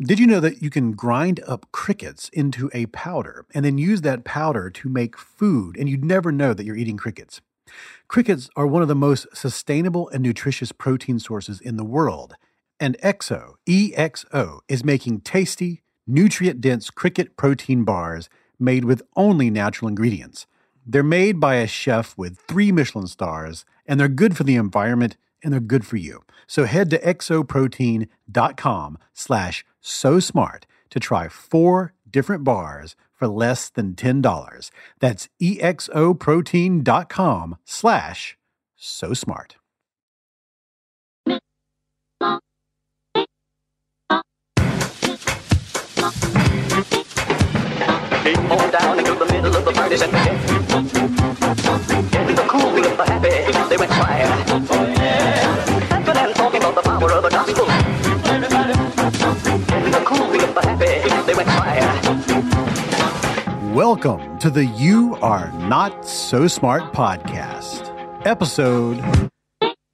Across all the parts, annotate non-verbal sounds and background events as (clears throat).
Did you know that you can grind up crickets into a powder and then use that powder to make food, and you'd never know that you're eating crickets? Crickets are one of the most sustainable and nutritious protein sources in the world, and EXO, EXO, is making tasty, nutrient dense cricket protein bars made with only natural ingredients. They're made by a chef with three Michelin stars, and they're good for the environment and they're good for you. So head to exoprotein.com slash so smart to try four different bars for less than $10. That's exoprotein.com slash so smart. Talking about the power of the gospel. Getting the cool, the happy, they went quiet. Welcome to the You Are Not So Smart podcast, episode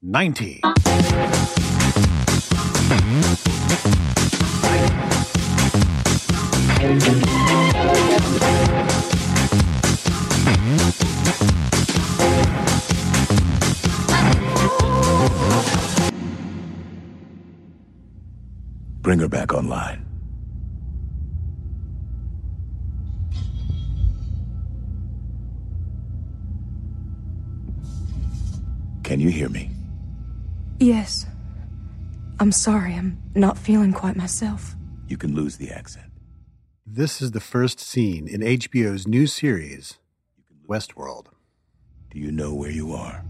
90. Bring her back online. Can you hear me? Yes. I'm sorry, I'm not feeling quite myself. You can lose the accent. This is the first scene in HBO's new series, Westworld. Do you know where you are?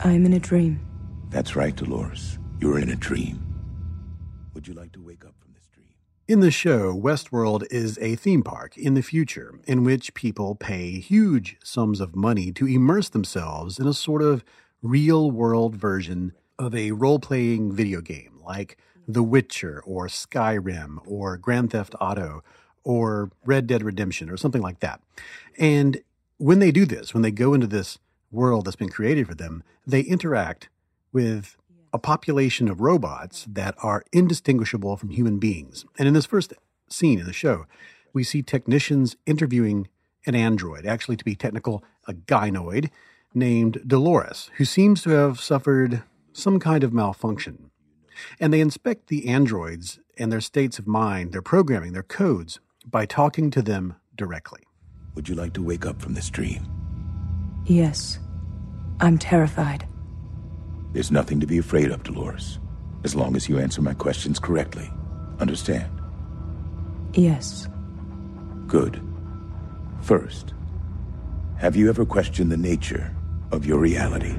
I'm in a dream. That's right, Dolores. You're in a dream. Would you like to wake up from this dream? In the show, Westworld is a theme park in the future in which people pay huge sums of money to immerse themselves in a sort of real world version of a role playing video game like The Witcher or Skyrim or Grand Theft Auto or Red Dead Redemption or something like that. And when they do this, when they go into this world that's been created for them, they interact with a population of robots that are indistinguishable from human beings. And in this first scene in the show, we see technicians interviewing an android, actually, to be technical, a gynoid named Dolores, who seems to have suffered some kind of malfunction. And they inspect the androids and their states of mind, their programming, their codes, by talking to them directly. Would you like to wake up from this dream? Yes. I'm terrified. There's nothing to be afraid of, Dolores. As long as you answer my questions correctly. Understand? Yes. Good. First, have you ever questioned the nature of your reality?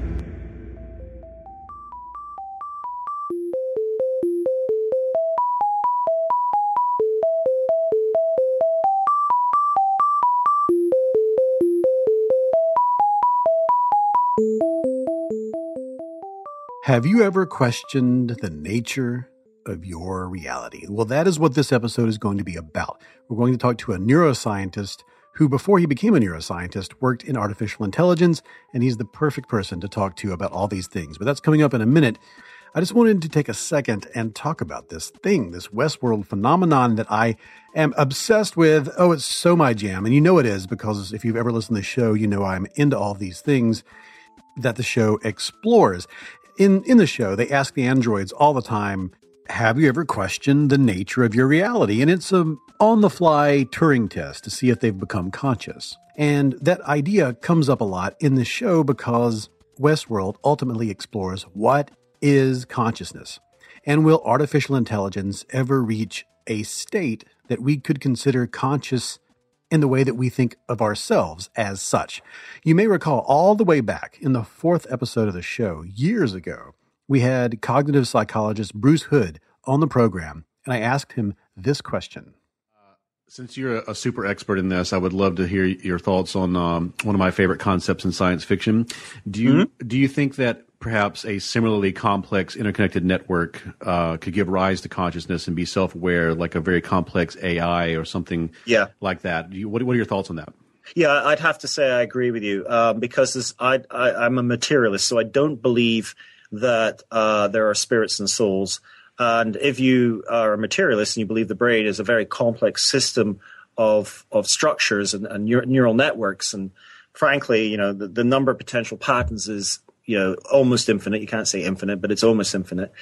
Have you ever questioned the nature of your reality? Well, that is what this episode is going to be about. We're going to talk to a neuroscientist who, before he became a neuroscientist, worked in artificial intelligence, and he's the perfect person to talk to about all these things. But that's coming up in a minute. I just wanted to take a second and talk about this thing, this Westworld phenomenon that I am obsessed with. Oh, it's so my jam. And you know it is because if you've ever listened to the show, you know I'm into all these things that the show explores. In in the show, they ask the androids all the time, "Have you ever questioned the nature of your reality?" And it's a on the fly Turing test to see if they've become conscious. And that idea comes up a lot in the show because Westworld ultimately explores what is consciousness. And will artificial intelligence ever reach a state that we could consider conscious in the way that we think of ourselves as such. You may recall all the way back in the fourth episode of the show, years ago, we had cognitive psychologist Bruce Hood on the program, and I asked him this question. Since you're a super expert in this, I would love to hear your thoughts on um, one of my favorite concepts in science fiction. Do you mm-hmm. do you think that perhaps a similarly complex interconnected network uh, could give rise to consciousness and be self aware, like a very complex AI or something yeah. like that? You, what, what are your thoughts on that? Yeah, I'd have to say I agree with you um, because I, I, am a materialist, so I don't believe that uh, there are spirits and souls. And if you are a materialist and you believe the brain is a very complex system of of structures and, and neural networks, and frankly, you know, the, the number of potential patterns is you know almost infinite. You can't say infinite, but it's almost infinite.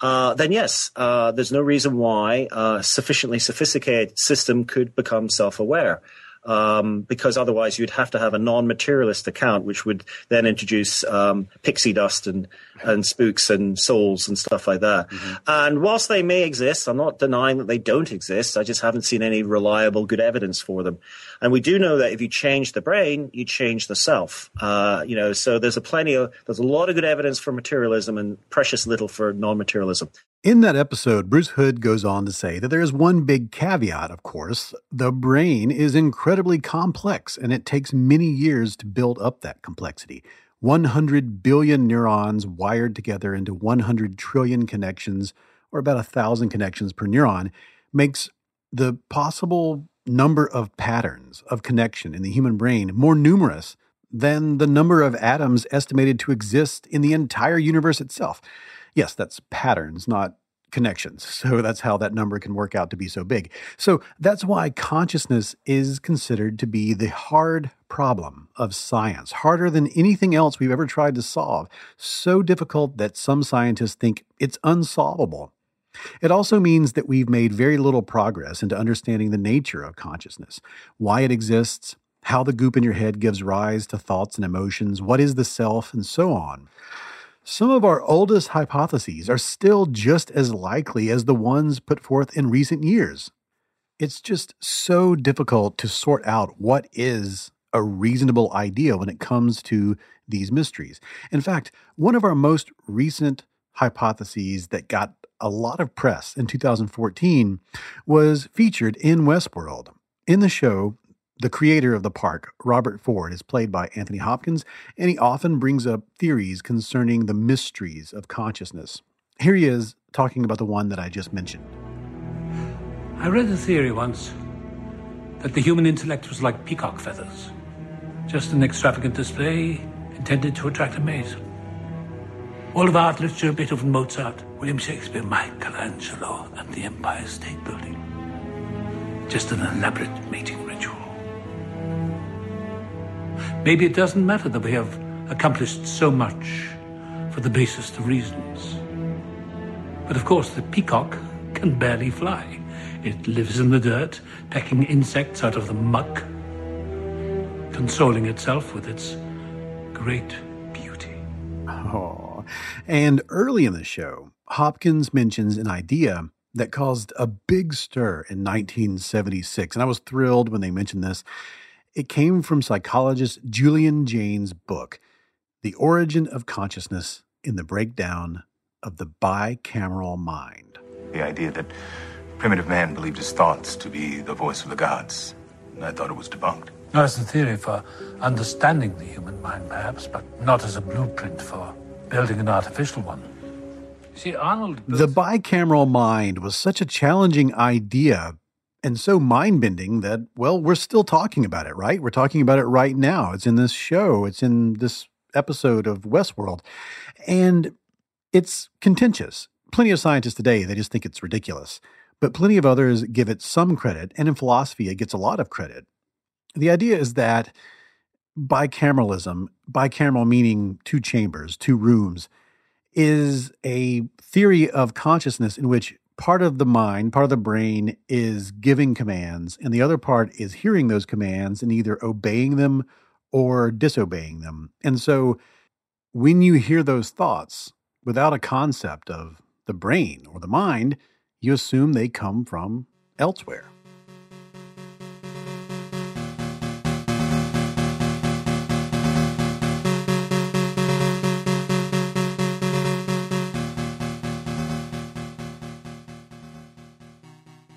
Uh, then yes, uh, there's no reason why a sufficiently sophisticated system could become self-aware um, because otherwise you'd have to have a non-materialist account, which would then introduce um, pixie dust and, and spooks and souls and stuff like that. Mm-hmm. And whilst they may exist, I'm not denying that they don't exist. I just haven't seen any reliable, good evidence for them. And we do know that if you change the brain, you change the self. Uh, you know, so there's a plenty of there's a lot of good evidence for materialism and precious little for non-materialism. In that episode, Bruce Hood goes on to say that there is one big caveat, of course. The brain is incredibly complex, and it takes many years to build up that complexity. 100 billion neurons wired together into 100 trillion connections, or about a thousand connections per neuron, makes the possible number of patterns of connection in the human brain more numerous than the number of atoms estimated to exist in the entire universe itself. Yes, that's patterns, not connections. (laughs) So that's how that number can work out to be so big. So that's why consciousness is considered to be the hard problem of science, harder than anything else we've ever tried to solve. So difficult that some scientists think it's unsolvable. It also means that we've made very little progress into understanding the nature of consciousness, why it exists, how the goop in your head gives rise to thoughts and emotions, what is the self, and so on. Some of our oldest hypotheses are still just as likely as the ones put forth in recent years. It's just so difficult to sort out what is a reasonable idea when it comes to these mysteries. In fact, one of our most recent hypotheses that got a lot of press in 2014 was featured in Westworld. In the show, the creator of the park, Robert Ford, is played by Anthony Hopkins, and he often brings up theories concerning the mysteries of consciousness. Here he is talking about the one that I just mentioned. I read a theory once that the human intellect was like peacock feathers, just an extravagant display intended to attract a mate. All of art, literature, Beethoven, Mozart, William Shakespeare, Michelangelo, and the Empire State Building. Just an elaborate mating ritual. Maybe it doesn't matter that we have accomplished so much for the basest of reasons. But of course, the peacock can barely fly. It lives in the dirt, pecking insects out of the muck, consoling itself with its great beauty. Oh, and early in the show, Hopkins mentions an idea that caused a big stir in 1976. And I was thrilled when they mentioned this. It came from psychologist Julian Jaynes' book, The Origin of Consciousness in the Breakdown of the Bicameral Mind. The idea that primitive man believed his thoughts to be the voice of the gods. I thought it was debunked. No, it's a theory for understanding the human mind, perhaps, but not as a blueprint for building an artificial one. See, Arnold. Built... The bicameral mind was such a challenging idea and so mind bending that, well, we're still talking about it, right? We're talking about it right now. It's in this show, it's in this episode of Westworld. And it's contentious. Plenty of scientists today, they just think it's ridiculous. But plenty of others give it some credit. And in philosophy, it gets a lot of credit. The idea is that bicameralism, bicameral meaning two chambers, two rooms, is a theory of consciousness in which part of the mind, part of the brain is giving commands, and the other part is hearing those commands and either obeying them or disobeying them. And so when you hear those thoughts without a concept of the brain or the mind, you assume they come from elsewhere.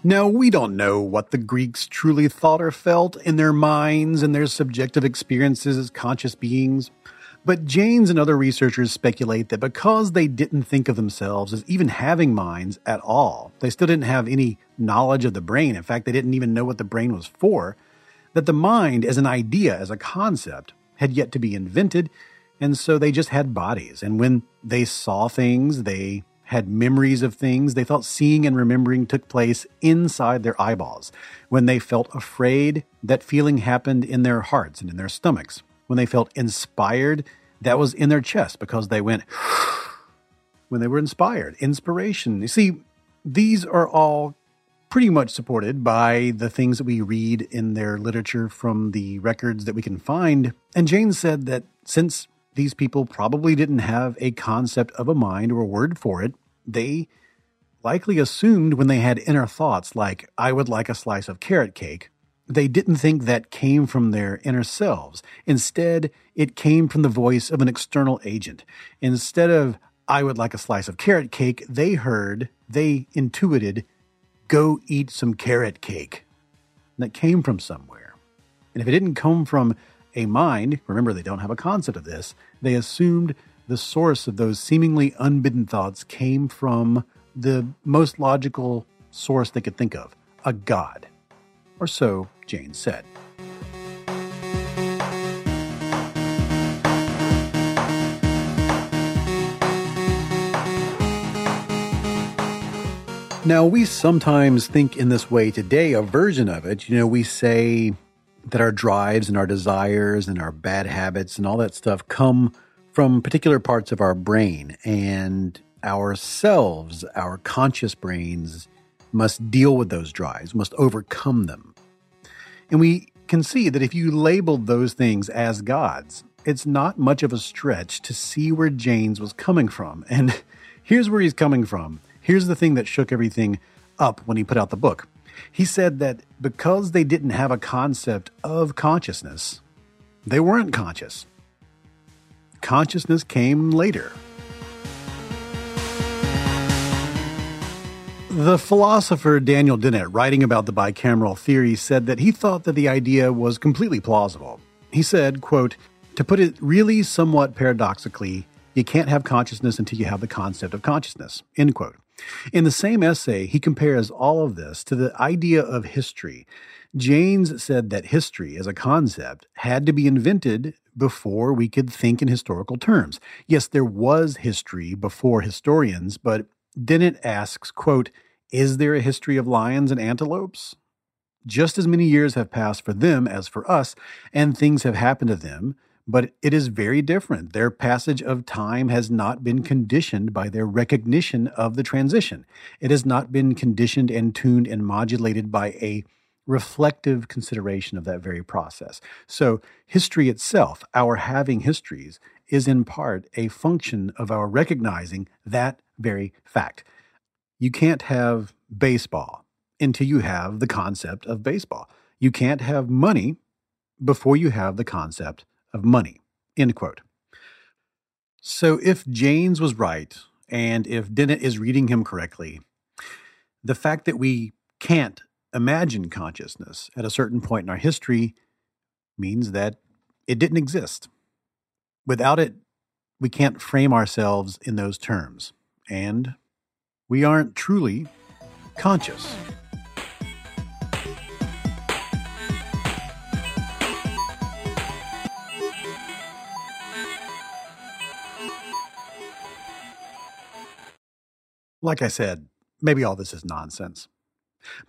Now, we don't know what the Greeks truly thought or felt in their minds and their subjective experiences as conscious beings, but Jaynes and other researchers speculate that because they didn't think of themselves as even having minds at all, they still didn't have any knowledge of the brain, in fact, they didn't even know what the brain was for, that the mind as an idea, as a concept, had yet to be invented, and so they just had bodies. And when they saw things, they had memories of things. They thought seeing and remembering took place inside their eyeballs. When they felt afraid, that feeling happened in their hearts and in their stomachs. When they felt inspired, that was in their chest because they went (sighs) when they were inspired. Inspiration. You see, these are all pretty much supported by the things that we read in their literature from the records that we can find. And Jaynes said that since these people probably didn't have a concept of a mind or a word for it. They likely assumed when they had inner thoughts like, I would like a slice of carrot cake, they didn't think that came from their inner selves. Instead, it came from the voice of an external agent. Instead of, I would like a slice of carrot cake, they heard, they intuited, go eat some carrot cake. And that came from somewhere. And if it didn't come from a mind, remember they don't have a concept of this, they assumed the source of those seemingly unbidden thoughts came from the most logical source they could think of a god. Or so Jaynes said. Now, we sometimes think in this way today, a version of it. You know, we say that our drives and our desires and our bad habits and all that stuff come from particular parts of our brain and ourselves, our conscious brains must deal with those drives, must overcome them. And we can see that if you labeled those things as gods, it's not much of a stretch to see where Jaynes was coming from. And (laughs) here's where he's coming from. Here's the thing that shook everything up when he put out the book. He said that because they didn't have a concept of consciousness, they weren't conscious. Consciousness came later. The philosopher Daniel Dennett, writing about the bicameral theory, said that he thought that the idea was completely plausible. He said, quote, To put it really somewhat paradoxically, you can't have consciousness until you have the concept of consciousness, end quote. In the same essay, he compares all of this to the idea of history. Jaynes said that history as a concept had to be invented before we could think in historical terms. Yes, there was history before historians, but Dennett asks, quote, is there a history of lions and antelopes? Just as many years have passed for them as for us, and things have happened to them, but it is very different. Their passage of time has not been conditioned by their recognition of the transition. It has not been conditioned and tuned and modulated by a reflective consideration of that very process. So, history itself, our having histories, is in part a function of our recognizing that very fact. You can't have baseball until you have the concept of baseball. You can't have money before you have the concept of money. End quote. So if Jaynes was right, and if Dennett is reading him correctly, the fact that we can't imagine consciousness at a certain point in our history means that it didn't exist. Without it, we can't frame ourselves in those terms, and we aren't truly conscious. Like I said, maybe all this is nonsense.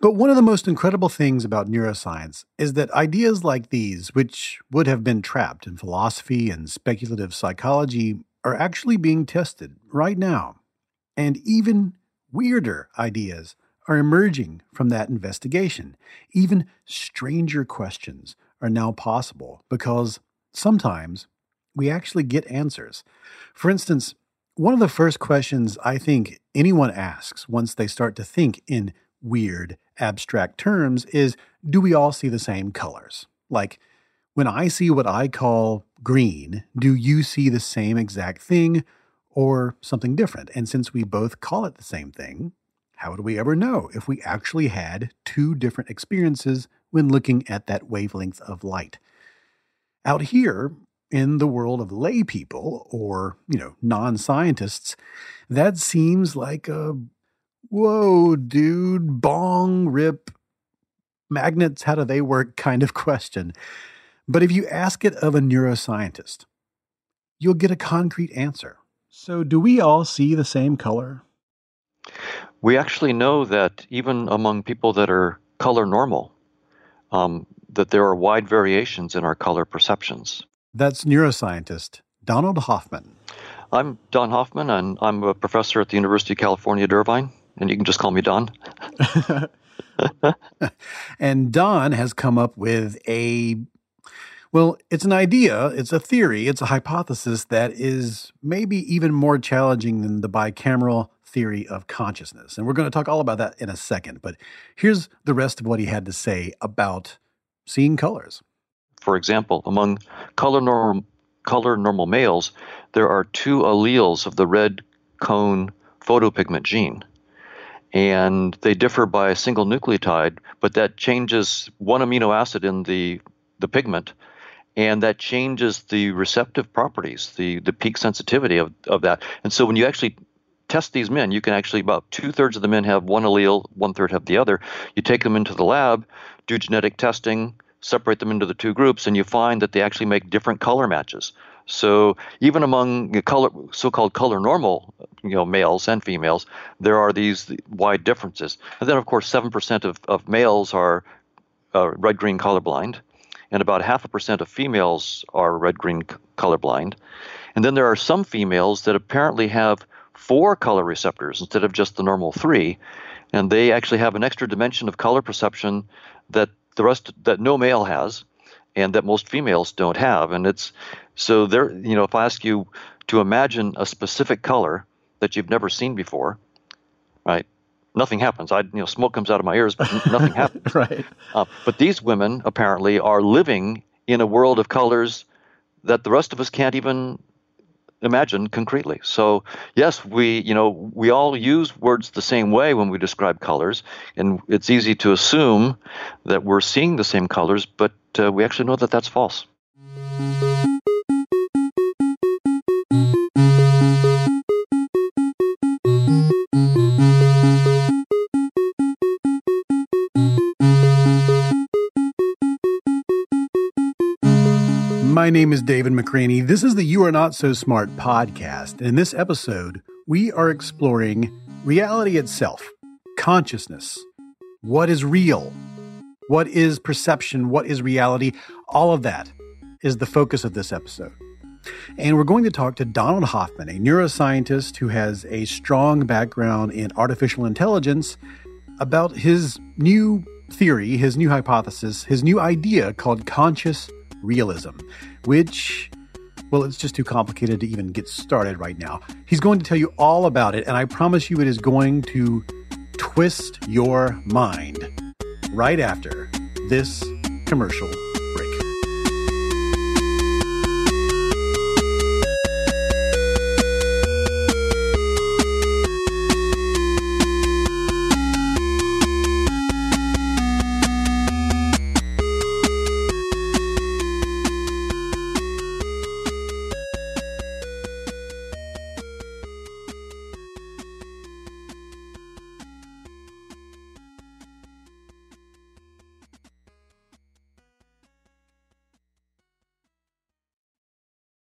But one of the most incredible things about neuroscience is that ideas like these, which would have been trapped in philosophy and speculative psychology, are actually being tested right now. And even weirder ideas are emerging from that investigation. Even stranger questions are now possible because sometimes we actually get answers. For instance, one of the first questions I think anyone asks once they start to think in weird, abstract terms is do we all see the same colors? Like, when I see what I call green, do you see the same exact thing or something different? And since we both call it the same thing, how would we ever know if we actually had two different experiences when looking at that wavelength of light? Out here, in the world of lay people or, you know, non scientists, that seems like a whoa, dude, bong, rip, magnets, how do they work kind of (laughs) question. But if you ask it of a neuroscientist, you'll get a concrete answer. So, do we all see the same color? We actually know that even among people that are color normal, um, that there are wide variations in our color perceptions. That's neuroscientist Donald Hoffman. I'm Don Hoffman, and I'm a professor at the University of California at Irvine, and you can just call me Don. (laughs) and Don has come up with a well, it's an idea, it's a theory, it's a hypothesis that is maybe even more challenging than the bicameral theory of consciousness. And we're going to talk all about that in a second. But here's the rest of what he had to say about seeing colors. For example, among color norm, color normal males, there are two alleles of the red cone photopigment gene. And they differ by a single nucleotide, but that changes one amino acid in the, the pigment, and that changes the receptive properties, the, the peak sensitivity of, of that. And so when you actually test these men, you can actually, about two thirds of the men have one allele, one third have the other. You take them into the lab, do genetic testing, separate them into the two groups, and you find that they actually make different color matches. So even among color, so-called color normal, you know, males and females, there are these wide differences. And then, of course, seven percent of, of males are uh, red-green colorblind, and about half a percent of females are red-green colorblind. And then there are some females that apparently have four color receptors instead of just the normal three, and they actually have an extra dimension of color perception that the rest that no male has and that most females don't have. And it's so there you know if i ask you to imagine a specific color that you've never seen before right nothing happens. I you know smoke comes out of my ears but nothing (laughs) happens. Right. Uh, but these women apparently are living in a world of colors that the rest of us can't even imagine concretely. So yes, we you know we all use words the same way when we describe colors, and it's easy to assume that we're seeing the same colors, but uh, we actually know that that's false. My name is David McRaney. This is the You Are Not So Smart podcast. And In this episode, we are exploring reality itself, consciousness. What is real? What is perception? What is reality? All of that is the focus of this episode. And we're going to talk to Donald Hoffman, a neuroscientist who has a strong background in artificial intelligence, about his new theory, his new hypothesis, his new idea called conscious realism, which, well, it's just too complicated to even get started right now. He's going to tell you all about it, and I promise you it is going to twist your mind right after this commercial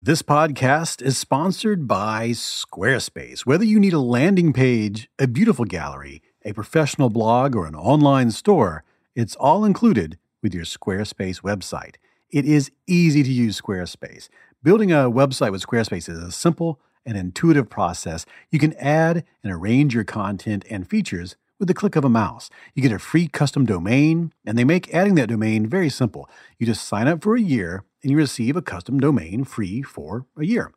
This podcast is sponsored by Squarespace. Whether you need a landing page, a beautiful gallery, a professional blog, or an online store, it's all included with your Squarespace website. It is easy to use Squarespace. Building a website with Squarespace is a simple and intuitive process. You can add and arrange your content and features with the click of a mouse. You get a free custom domain, and they make adding that domain very simple. You just sign up for a year and you receive a custom domain free for a year.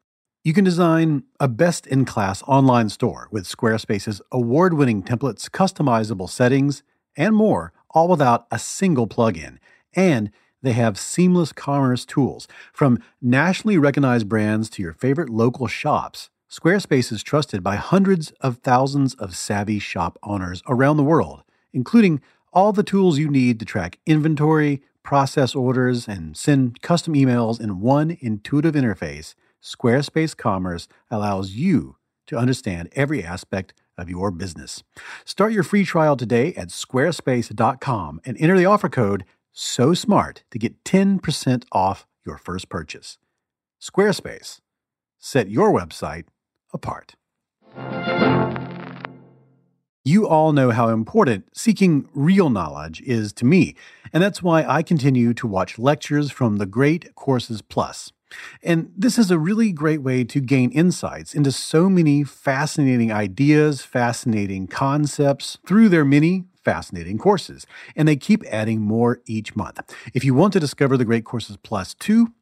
You can design a best in class online store with Squarespace's award winning templates, customizable settings, and more, all without a single plugin. And they have seamless commerce tools from nationally recognized brands to your favorite local shops. Squarespace is trusted by hundreds of thousands of savvy shop owners around the world, including all the tools you need to track inventory, process orders, and send custom emails in one intuitive interface. Squarespace Commerce allows you to understand every aspect of your business. Start your free trial today at squarespace.com and enter the offer code so smart to get 10% off your first purchase. Squarespace. Set your website apart. You all know how important seeking real knowledge is to me, and that's why I continue to watch lectures from the Great Courses Plus. And this is a really great way to gain insights into so many fascinating ideas, fascinating concepts through their many fascinating courses. And they keep adding more each month. If you want to discover the Great Courses Plus too,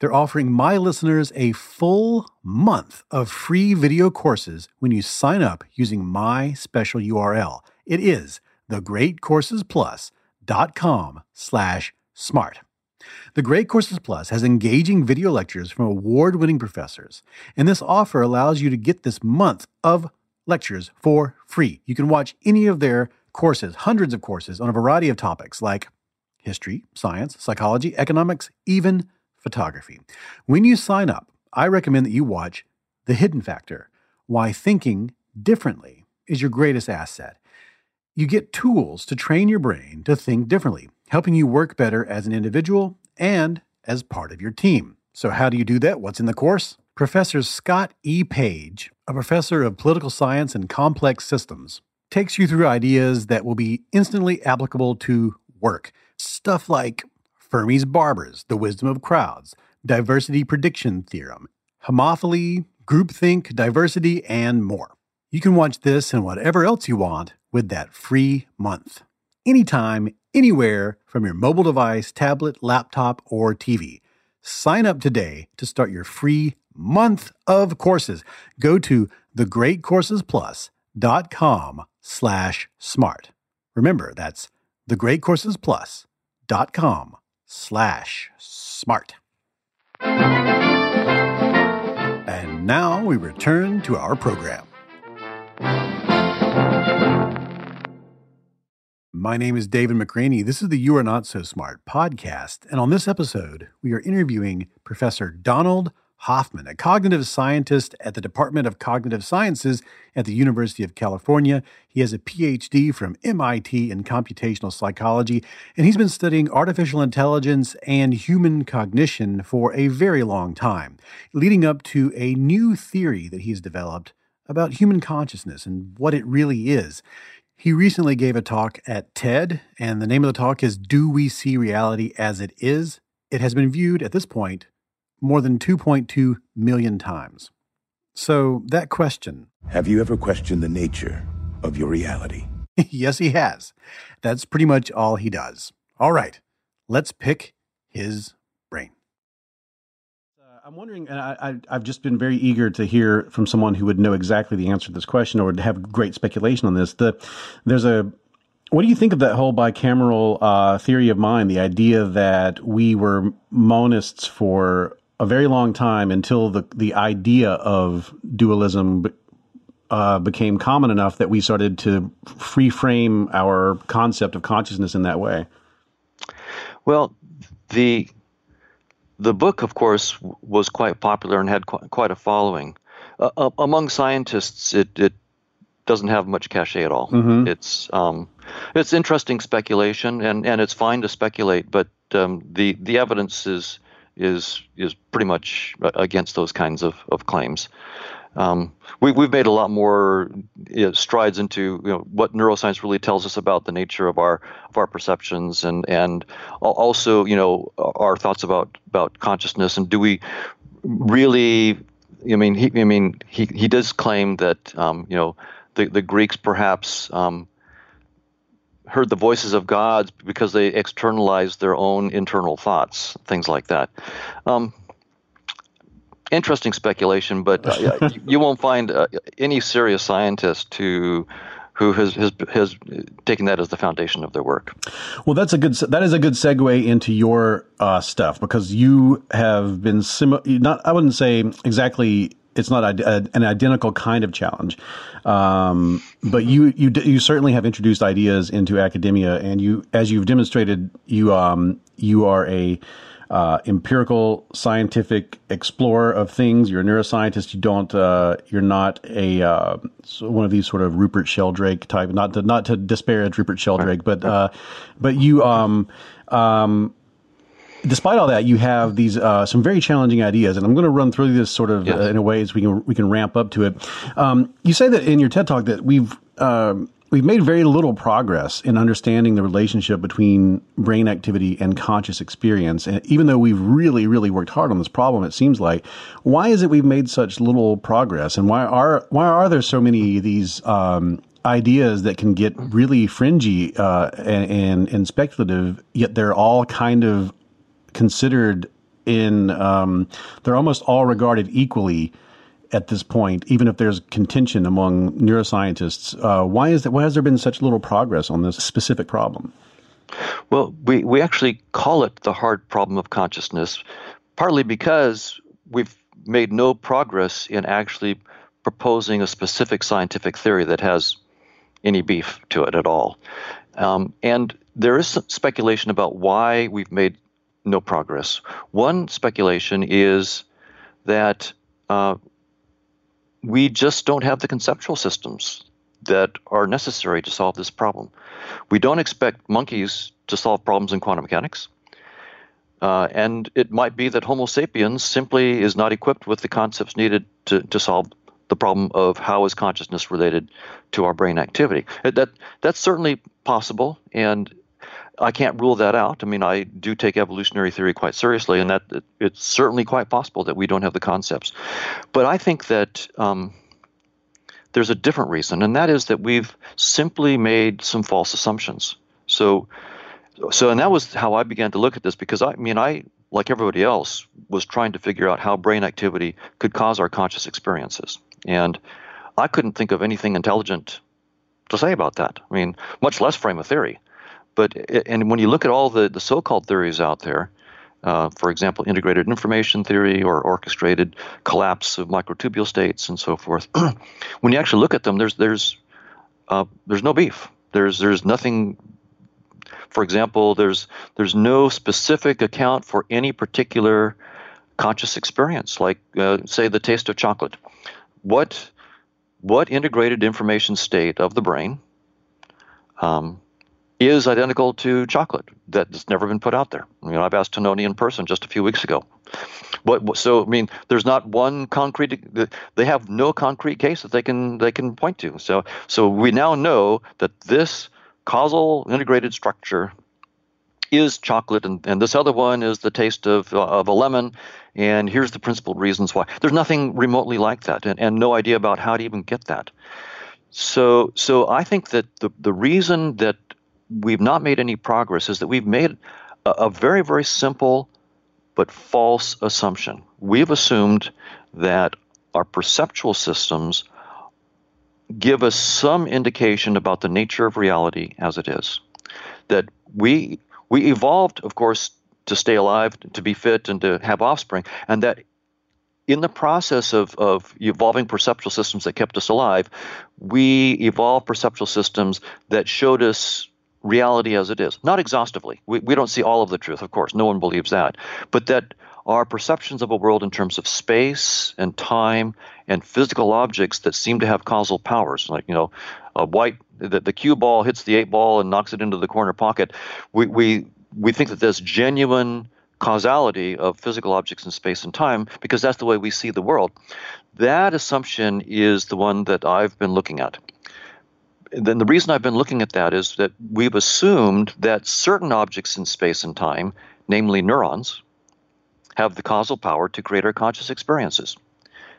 they're offering my listeners a full month of free video courses when you sign up using my special URL. It is thegreatcoursesplus.com slash smart. The Great Courses Plus has engaging video lectures from award winning professors, and this offer allows you to get this month of lectures for free. You can watch any of their courses, hundreds of courses on a variety of topics like history, science, psychology, economics, even photography. When you sign up, I recommend that you watch The Hidden Factor Why Thinking Differently is Your Greatest Asset. You get tools to train your brain to think differently, helping you work better as an individual and as part of your team. So, how do you do that? What's in the course? Professor Scott E. Page, a professor of political science and complex systems, takes you through ideas that will be instantly applicable to work. Stuff like Fermi's Barbers, The Wisdom of Crowds, Diversity Prediction Theorem, Homophily, Groupthink, Diversity, and more. You can watch this and whatever else you want with that free month. Anytime, anywhere from your mobile device, tablet, laptop, or TV. Sign up today to start your free month of courses. Go to thegreatcoursesplus.com slash smart. Remember, that's thegreatcoursesplus.com slash smart. And now we return to our program. My name is David McRaney. This is the You Are Not So Smart podcast. And on this episode, we are interviewing Professor Donald Hoffman, a cognitive scientist at the Department of Cognitive Sciences at the University of California. He has a PhD from MIT in computational psychology, and he's been studying artificial intelligence and human cognition for a very long time, leading up to a new theory that he's developed about human consciousness and what it really is. He recently gave a talk at TED, and the name of the talk is Do We See Reality as It Is? It has been viewed at this point more than 2.2 million times. So, that question Have you ever questioned the nature of your reality? (laughs) yes, he has. That's pretty much all he does. All right, let's pick his brain. Uh, I'm wondering, and I, I, have just been very eager to hear from someone who would know exactly the answer to this question or would have great speculation on this. The, there's a what do you think of that whole bicameral uh, theory of mind? The idea that we were monists for a very long time until the the idea of dualism uh, became common enough that we started to free frame our concept of consciousness in that way. Well, the the book, of course, was quite popular and had quite, quite a following uh, uh, among scientists. It, it doesn't have much cachet at all. Mm-hmm. It's um, it's interesting speculation, and, and it's fine to speculate, but um, the the evidence is is is pretty much against those kinds of, of claims. Um, we, we've made a lot more you know, strides into you know, what neuroscience really tells us about the nature of our of our perceptions and and also you know our thoughts about about consciousness and do we really I mean he I mean he he does claim that um, you know the the Greeks perhaps um, heard the voices of gods because they externalized their own internal thoughts, things like that. Um, interesting speculation, but uh, (laughs) you won't find uh, any serious scientist who who has, has has taken that as the foundation of their work. Well, that's a good that is a good segue into your uh, stuff because you have been sim not I wouldn't say exactly it's not a, a, an identical kind of challenge. Um, but you you you certainly have introduced ideas into academia, and you as you've demonstrated, you um you are a uh, empirical scientific explorer of things. You're a neuroscientist. You don't. Uh, you're not a uh, one of these sort of Rupert Sheldrake type. Not to not to disparage Rupert Sheldrake, but uh, but you um um. Despite all that, you have these uh, some very challenging ideas, and I'm going to run through this sort of Yes. uh, in a way as we can we can ramp up to it. Um, you say that in your TED talk that we've um, we've made very little progress in understanding the relationship between brain activity and conscious experience. And even though we've really, really worked hard on this problem, it seems like why is it we've made such little progress, and why are why are there so many of these um, ideas that can get really fringy uh, and, and and speculative, yet they're all kind of considered in um, they're almost all regarded equally at this point, even if there's contention among neuroscientists. Uh, why is that? Why has there been such little progress on this specific problem? Well, we, we actually call it the hard problem of consciousness, partly because we've made no progress in actually proposing a specific scientific theory that has any beef to it at all. Um, and there is some speculation about why we've made no progress. One speculation is that uh, we just don't have the conceptual systems that are necessary to solve this problem. We don't expect monkeys to solve problems in quantum mechanics. Uh, and it might be that Homo sapiens simply is not equipped with the concepts needed to, to solve the problem of how is consciousness related to our brain activity. That that's certainly possible, and I can't rule that out. I mean, I do take evolutionary theory quite seriously, and that it's certainly quite possible that we don't have the concepts. But I think that um, there's a different reason, and that is that we've simply made some false assumptions. So, so, and that was how I began to look at this because I, I mean, I, like everybody else, was trying to figure out how brain activity could cause our conscious experiences, and I couldn't think of anything intelligent to say about that. I mean, much less frame a theory. But and when you look at all the, the so-called theories out there, uh, for example, integrated information theory or orchestrated collapse of microtubule states and so forth, (clears throat) when you actually look at them, there's there's uh, there's no beef. There's there's nothing. For example, there's there's no specific account for any particular conscious experience, like uh, say the taste of chocolate. What what integrated information state of the brain um, is identical to chocolate that's never been put out there. You know, I've asked Tononi in person just a few weeks ago. What, so I mean, there's not one concrete. They have no concrete case that they can they can point to. So so we now know that this causal integrated structure is chocolate, and, and this other one is the taste of uh, of a lemon. And here's the principal reasons why. There's nothing remotely like that, and, and no idea about how to even get that. So, so I think that the, the reason that we've not made any progress is that we've made a, a very, very simple but false assumption. We've assumed that our perceptual systems give us some indication about the nature of reality as it is. That we we evolved, of course, to stay alive, to be fit, and to have offspring, and that in the process of, of evolving perceptual systems that kept us alive, we evolved perceptual systems that showed us reality as it is. Not exhaustively. We, we don't see all of the truth, of course. No one believes that. But that our perceptions of a world in terms of space and time and physical objects that seem to have causal powers, like, you know, a white, the, the cue ball hits the eight ball and knocks it into the corner pocket. We, we, we think that there's genuine causality of physical objects in space and time because that's the way we see the world. That assumption is the one that I've been looking at. Then the reason I've been looking at that is that we've assumed that certain objects in space and time, namely neurons, have the causal power to create our conscious experiences.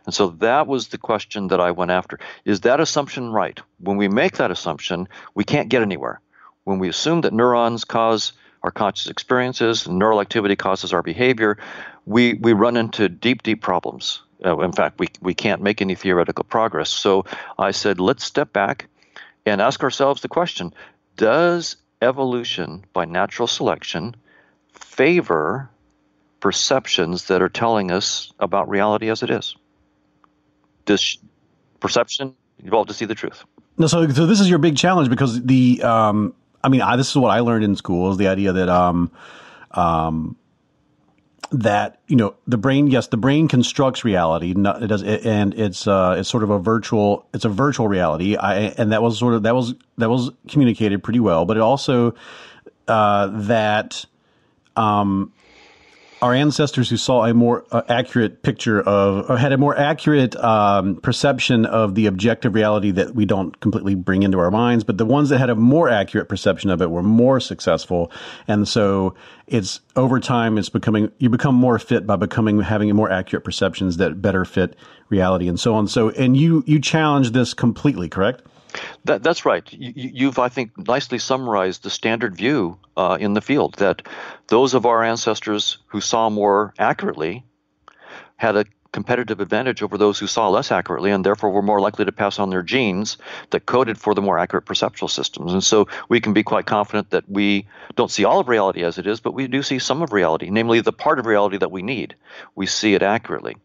And so that was the question that I went after. Is that assumption right? When we make that assumption, we can't get anywhere. When we assume that neurons cause our conscious experiences, neural activity causes our behavior, we, we run into deep, deep problems. Uh, in fact, we, we can't make any theoretical progress. So I said, let's step back and ask ourselves the question Does evolution by natural selection favor perceptions that are telling us about reality as it is? this perception evolved to see the truth. No, so so this is your big challenge because the um, I mean, I, this is what I learned in school is the idea that um, um, that you know the brain yes the brain constructs reality it does and it's uh it's sort of a virtual it's a virtual reality. I, and that was sort of that was that was communicated pretty well but it also uh that um our ancestors who saw a more uh, accurate picture of, or had a more accurate um, perception of the objective reality that we don't completely bring into our minds, but the ones that had a more accurate perception of it were more successful. And so it's over time, it's becoming, you become more fit by becoming, having more accurate perceptions that better fit reality and so on. So, and you, you challenge this completely, correct? That, that's right. You, have I think, nicely summarized the standard view uh, in the field that those of our ancestors who saw more accurately had a competitive advantage over those who saw less accurately and therefore were more likely to pass on their genes that coded for the more accurate perceptual systems. And so we can be quite confident that we don't see all of reality as it is, but we do see some of reality, namely the part of reality that we need. We see it accurately.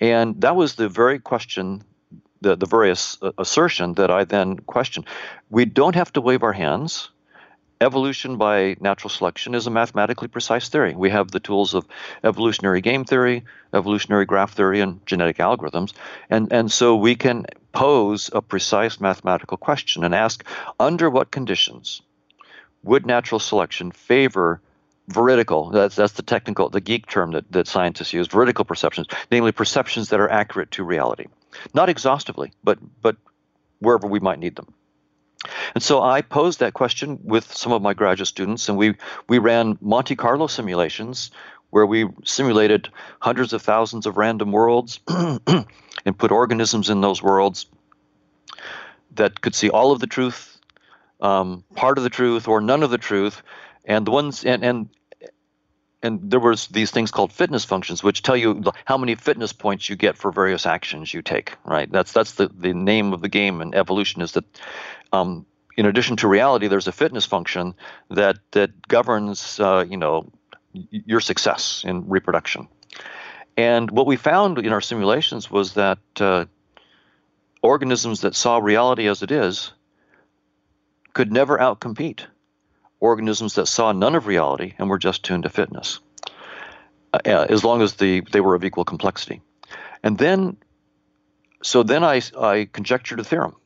And that was the very question the, the various uh, assertion that I then question. We don't have to wave our hands. Evolution by natural selection is a mathematically precise theory. We have the tools of evolutionary game theory, evolutionary graph theory, and genetic algorithms. And, and so we can pose a precise mathematical question and ask under what conditions would natural selection favor veridical that's that's the technical the geek term that, that scientists use veridical perceptions namely perceptions that are accurate to reality not exhaustively, but but wherever we might need them. And so I posed that question with some of my graduate students, and we we ran Monte Carlo simulations where we simulated hundreds of thousands of random worlds (clears throat) and put organisms in those worlds that could see all of the truth, um, part of the truth, or none of the truth, and the ones and and and there was these things called fitness functions which tell you how many fitness points you get for various actions you take right? That's that's the, the name of the game in evolution is that um, in addition to reality there's a fitness function that that governs uh, you know your success in reproduction. And what we found in our simulations was that uh, organisms that saw reality as it is could never outcompete organisms that saw none of reality and were just tuned to fitness, uh, as long as the, they were of equal complexity. And then, so then I, I conjectured a theorem.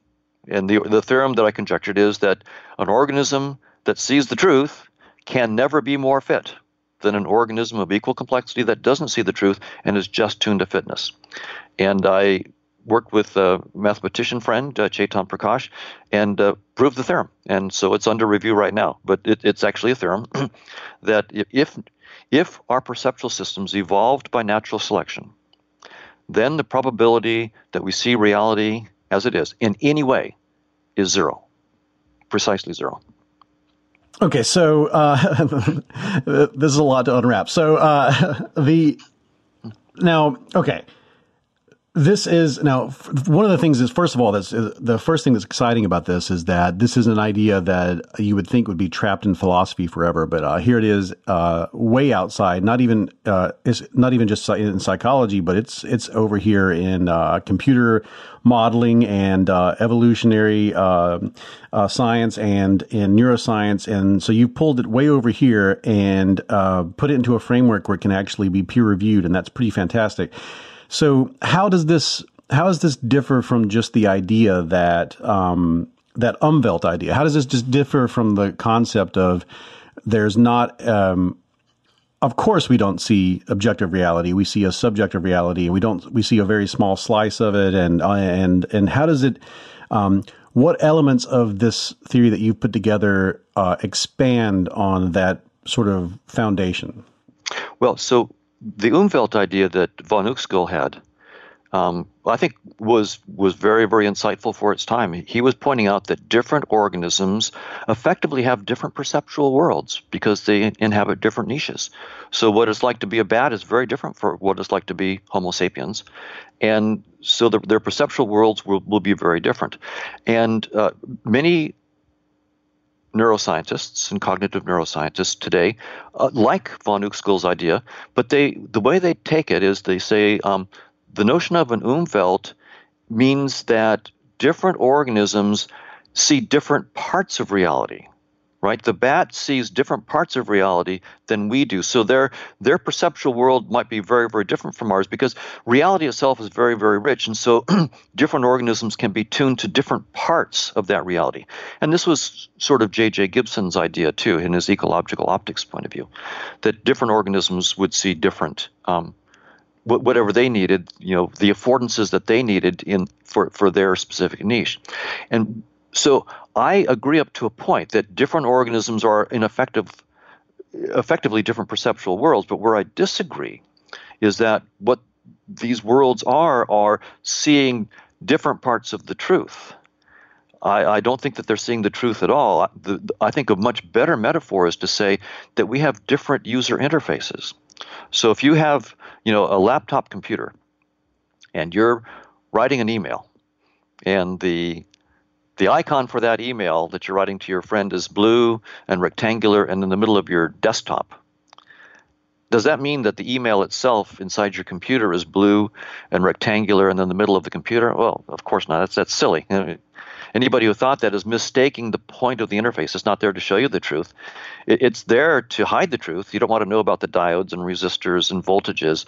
And the, the theorem that I conjectured is that an organism that sees the truth can never be more fit than an organism of equal complexity that doesn't see the truth and is just tuned to fitness. And I worked with a mathematician friend, uh, Chetan Prakash, and uh, proved the theorem. And so it's under review right now. But it, it's actually a theorem (clears throat) that if if our perceptual systems evolved by natural selection, then the probability that we see reality as it is in any way is zero, precisely zero. Okay, so uh, (laughs) this is a lot to unwrap. So uh, (laughs) the now, okay, this is now one of the things is first of all that's the first thing that's exciting about this is that this is an idea that you would think would be trapped in philosophy forever but uh, here it is uh, way outside not even uh, it's not even just in psychology but it's it's over here in uh, computer modeling and uh, evolutionary uh, science and in neuroscience. And so you pulled it way over here and put it into a framework where it can actually be peer reviewed and that's pretty fantastic so how does this how does this differ from just the idea that um, that Umwelt idea? How does this just differ from the concept of there's not um, of course we don't see objective reality. We see a subjective reality and we don't we see a very small slice of it. And and and how does it um, what elements of this theory that you've put together uh, expand on that sort of foundation? Well so the Umwelt idea that von Uexküll had, um, I think was was very very insightful for its time. He was pointing out that different organisms effectively have different perceptual worlds because they inhabit different niches. So what it's like to be a bat is very different for what it's like to be Homo sapiens, and so the, their perceptual worlds will, will be very different. And uh, many neuroscientists and cognitive neuroscientists today uh, like von Uexküll's idea, but they the way they take it is they say um, the notion of an Umwelt means that different organisms see different parts of reality right? The bat sees different parts of reality than we do. So their their perceptual world might be very very different from ours because reality itself is very very rich. And so (clears throat) different organisms can be tuned to different parts of that reality. And this was sort of jj gibson's idea too in his ecological optics point of view that different organisms would see different um, whatever they needed, you know, the affordances that they needed in for, for their specific niche. And so I agree up to a point that different organisms are in effective, effectively different perceptual worlds, but where I disagree is that what these worlds are are seeing different parts of the truth. I, I, don't think that they're seeing the truth at all. The, I think a much better metaphor is to say that we have different user interfaces. So if you have, you know, a laptop computer and you're writing an email and the the icon for that email that you're writing to your friend is blue and rectangular and in the middle of your desktop. Does that mean that the email itself inside your computer is blue and rectangular and in the middle of the computer? Well, of course not. That's that's silly. Anybody who thought that is mistaking the point of the interface. It's not there to show you the truth. It's there to hide the truth. You don't want to know about the diodes and resistors and voltages.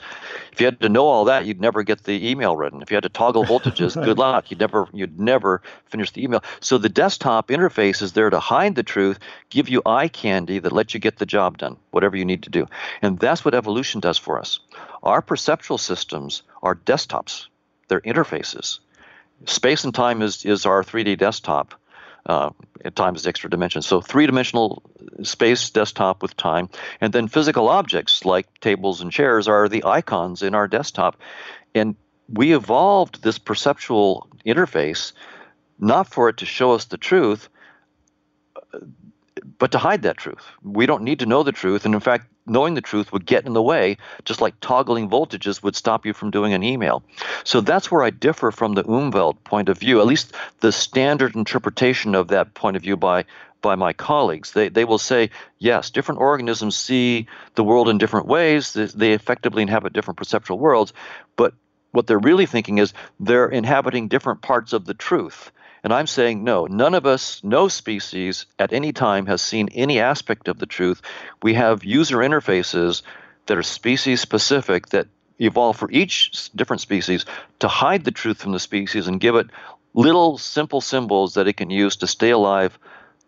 If you had to know all that, you'd never get the email written. If you had to toggle voltages, (laughs) good luck. You'd never you'd never finish the email. So the desktop interface is there to hide the truth, give you eye candy that lets you get the job done, whatever you need to do. And that's what evolution does for us. Our perceptual systems are desktops. They're interfaces space and time is, is our 3D desktop. Uh, time is extra dimension. So three dimensional space desktop with time, and then physical objects like tables and chairs are the icons in our desktop. And we evolved this perceptual interface not for it to show us the truth, but to hide that truth. We don't need to know the truth. And in fact, knowing the truth would get in the way, just like toggling voltages would stop you from doing an email. So that's where I differ from the Umwelt point of view, at least the standard interpretation of that point of view by by my colleagues. They, they will say, yes, different organisms see the world in different ways. They effectively inhabit different perceptual worlds. But what they're really thinking is they're inhabiting different parts of the truth. And I'm saying, no, none of us, no species at any time has seen any aspect of the truth. We have user interfaces that are species specific that evolve for each different species to hide the truth from the species and give it little simple symbols that it can use to stay alive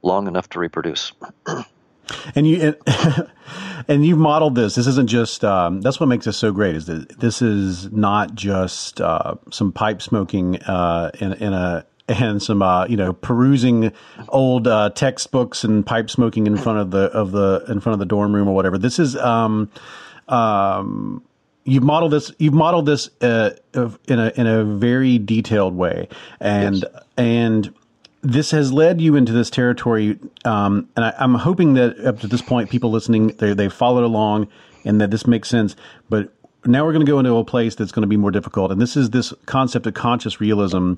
long enough to reproduce. (clears throat) and you and, (laughs) and you've modeled this. This isn't just. Um, that's what makes this so great. Is that this is not just uh, some pipe smoking uh, in, in a and some uh, you know perusing old uh, textbooks and pipe smoking in front of the of the in front of the dorm room or whatever. This is um, um, you've modeled this you've modeled this uh, in a in a very detailed way, and yes. and this has led you into this territory. Um, and I, am hoping that up to this point, people listening they they followed along and that this makes sense. But now we're going to go into a place that's going to be more difficult, and this is this concept of conscious realism,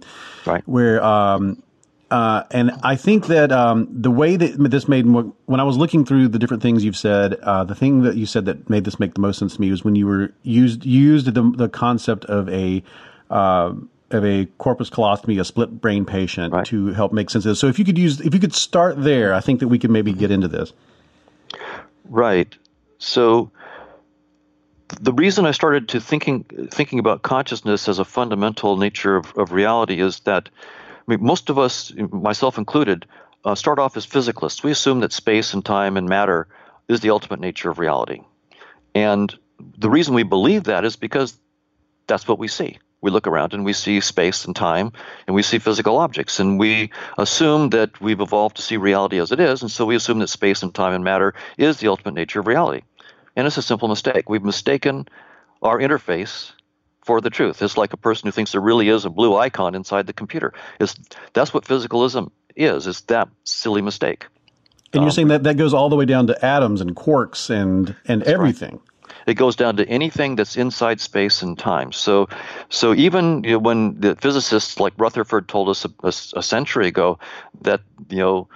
right? Where um, uh, and I think that um, the way that this made more, when I was looking through the different things you've said, uh, the thing that you said that made this make the most sense to me was when you were used used the the concept of a uh, of a corpus callosum, a split brain patient, right. to help make sense of this. So if you could use if you could start there, I think that we could maybe get into this. Right. So the reason I started to thinking thinking about consciousness as a fundamental nature of, of reality is that I mean, most of us, myself included, uh, start off as physicalists. We assume that space and time and matter is the ultimate nature of reality, and the reason we believe that is because that's what we see. We look around and we see space and time, and we see physical objects, and we assume that we've evolved to see reality as it is, and so we assume that space and time and matter is the ultimate nature of reality. And it's a simple mistake. We've mistaken our interface for the truth. It's like a person who thinks there really is a blue icon inside the computer. It's, that's what physicalism is. It's that silly mistake. And you're um, saying that that goes all the way down to atoms and quarks and and everything. Right. It goes down to anything that's inside space and time. So, so even you know, when the physicists like Rutherford told us a, a, a century ago that you know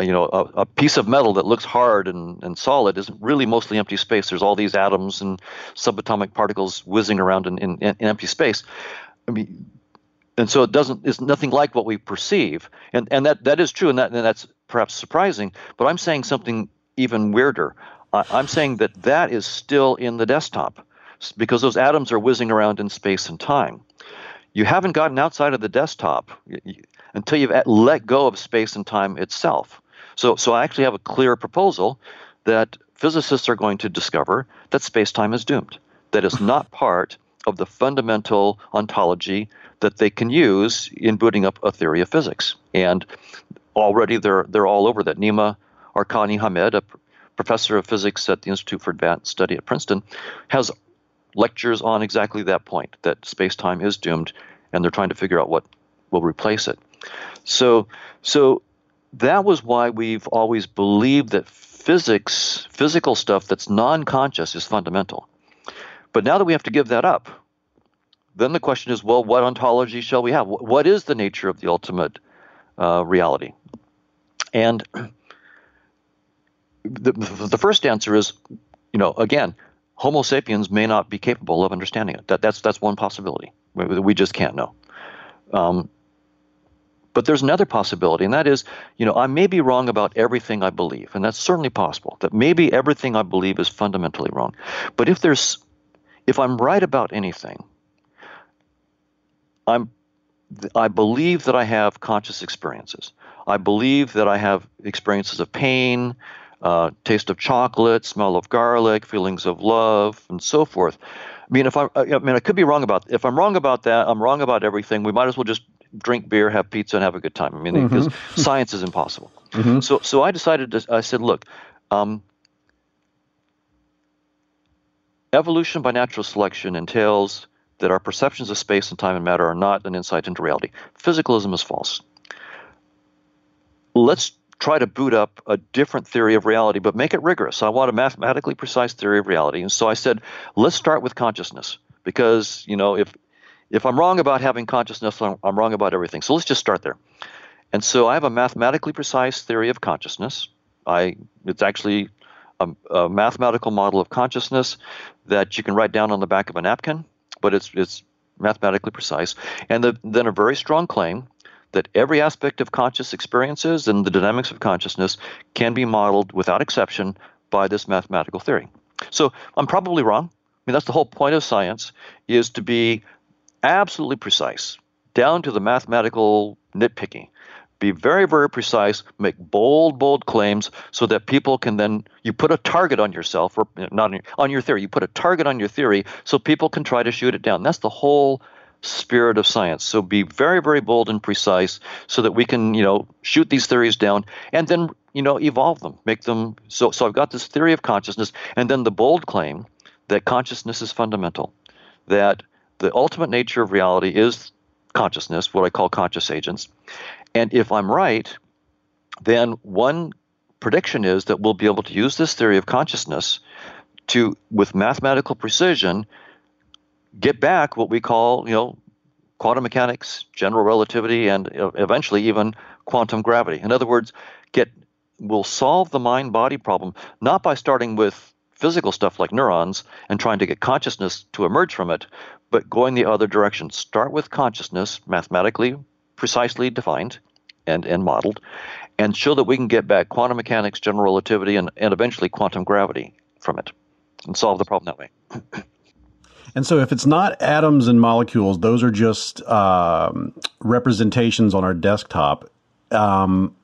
you know a, a, piece of metal that looks hard and, and solid is really mostly empty space. There's all these atoms and subatomic particles whizzing around in, in, in empty space. I mean and so it doesn't it's nothing like what we perceive. And and that that is true and that and that's perhaps surprising but i'm saying something even weirder. I'm saying that that is still in the desktop because those atoms are whizzing around in space and time. You haven't gotten outside of the desktop until you've let go of space and time itself so so i actually have a clear proposal that physicists are going to discover that space time is doomed that is (laughs) not part of the fundamental ontology that they can use in booting up a theory of physics. And already they're they're all over that. Nima Arkani Hamed, a professor of physics at the Institute for Advanced Study at Princeton, has lectures on exactly that point that space-time is doomed and they're trying to figure out what will replace it. So so that was why we've always believed that physics, physical stuff that's non-conscious is fundamental. But now that we have to give that up, then the question is, well, what ontology shall we have? What is the nature of the ultimate uh, reality? And (clears throat) the, the first answer is, you know, again, Homo sapiens may not be capable of understanding it. That, that's that's one possibility. We, we just can't know. Um, but there's another possibility, and that is, you know, I may be wrong about everything I believe, and that's certainly possible. That maybe everything I believe is fundamentally wrong. But if there's, if I'm right about anything, I'm I believe that I have conscious experiences. I believe that I have experiences of pain, uh, taste of chocolate, smell of garlic, feelings of love, and so forth. I mean, if I, I mean, I could be wrong about. If I'm wrong about that, I'm wrong about everything. We might as well just drink beer, have pizza, and have a good time. I mean, mm-hmm. because science is impossible. Mm-hmm. So, so I decided to. I said, look. Um, evolution by natural selection entails that our perceptions of space and time and matter are not an insight into reality. Physicalism is false. Let's try to boot up a different theory of reality, but make it rigorous. I want a mathematically precise theory of reality. And so I said, let's start with consciousness. Because, you know, if if I'm wrong about having consciousness, I'm, I'm wrong about everything. So let's just start there. And so I have a mathematically precise theory of consciousness. I it's actually a, a mathematical model of consciousness that you can write down on the back of a napkin but it's it's mathematically precise, and the, then a very strong claim that every aspect of conscious experiences and the dynamics of consciousness can be modeled without exception by this mathematical theory. So I'm probably wrong. I mean, that's the whole point of science is to be absolutely precise, down to the mathematical nitpicking be very, very precise, make bold, bold claims so that people can then, you put a target on yourself, or not on your, on your theory, you put a target on your theory so people can try to shoot it down. That's the whole spirit of science. So be very, very bold and precise so that we can, you know, shoot these theories down and then, you know, evolve them, make them. So, so I've got this theory of consciousness and then the bold claim that consciousness is fundamental, that the ultimate nature of reality is consciousness, what I call conscious agents, and if I'm right, then one prediction is that we'll be able to use this theory of consciousness to, with mathematical precision, get back what we call, you know, quantum mechanics, general relativity, and eventually even quantum gravity. In other words, get we'll solve the mind-body problem not by starting with physical stuff like neurons and trying to get consciousness to emerge from it, but going the other direction. Start with consciousness, mathematically precisely defined, and, and modeled, and show that we can get back quantum mechanics, general relativity, and, and eventually quantum gravity from it and solve the problem that way. (clears throat) And so, if it's not atoms and molecules, those are just um, representations on our desktop. Um,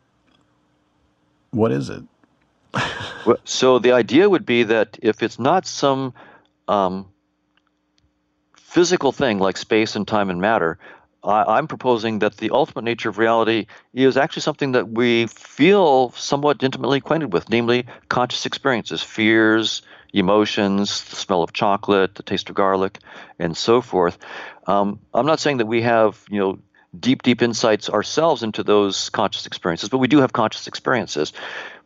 what is it? So the idea would be that if it's not some um, physical thing like space and time and matter, I'm proposing that the ultimate nature of reality is actually something that we feel somewhat intimately acquainted with, namely conscious experiences, fears, emotions, the smell of chocolate, the taste of garlic, and so forth. Um, I'm not saying that we have, you know, deep, deep insights ourselves into those conscious experiences, but we do have conscious experiences.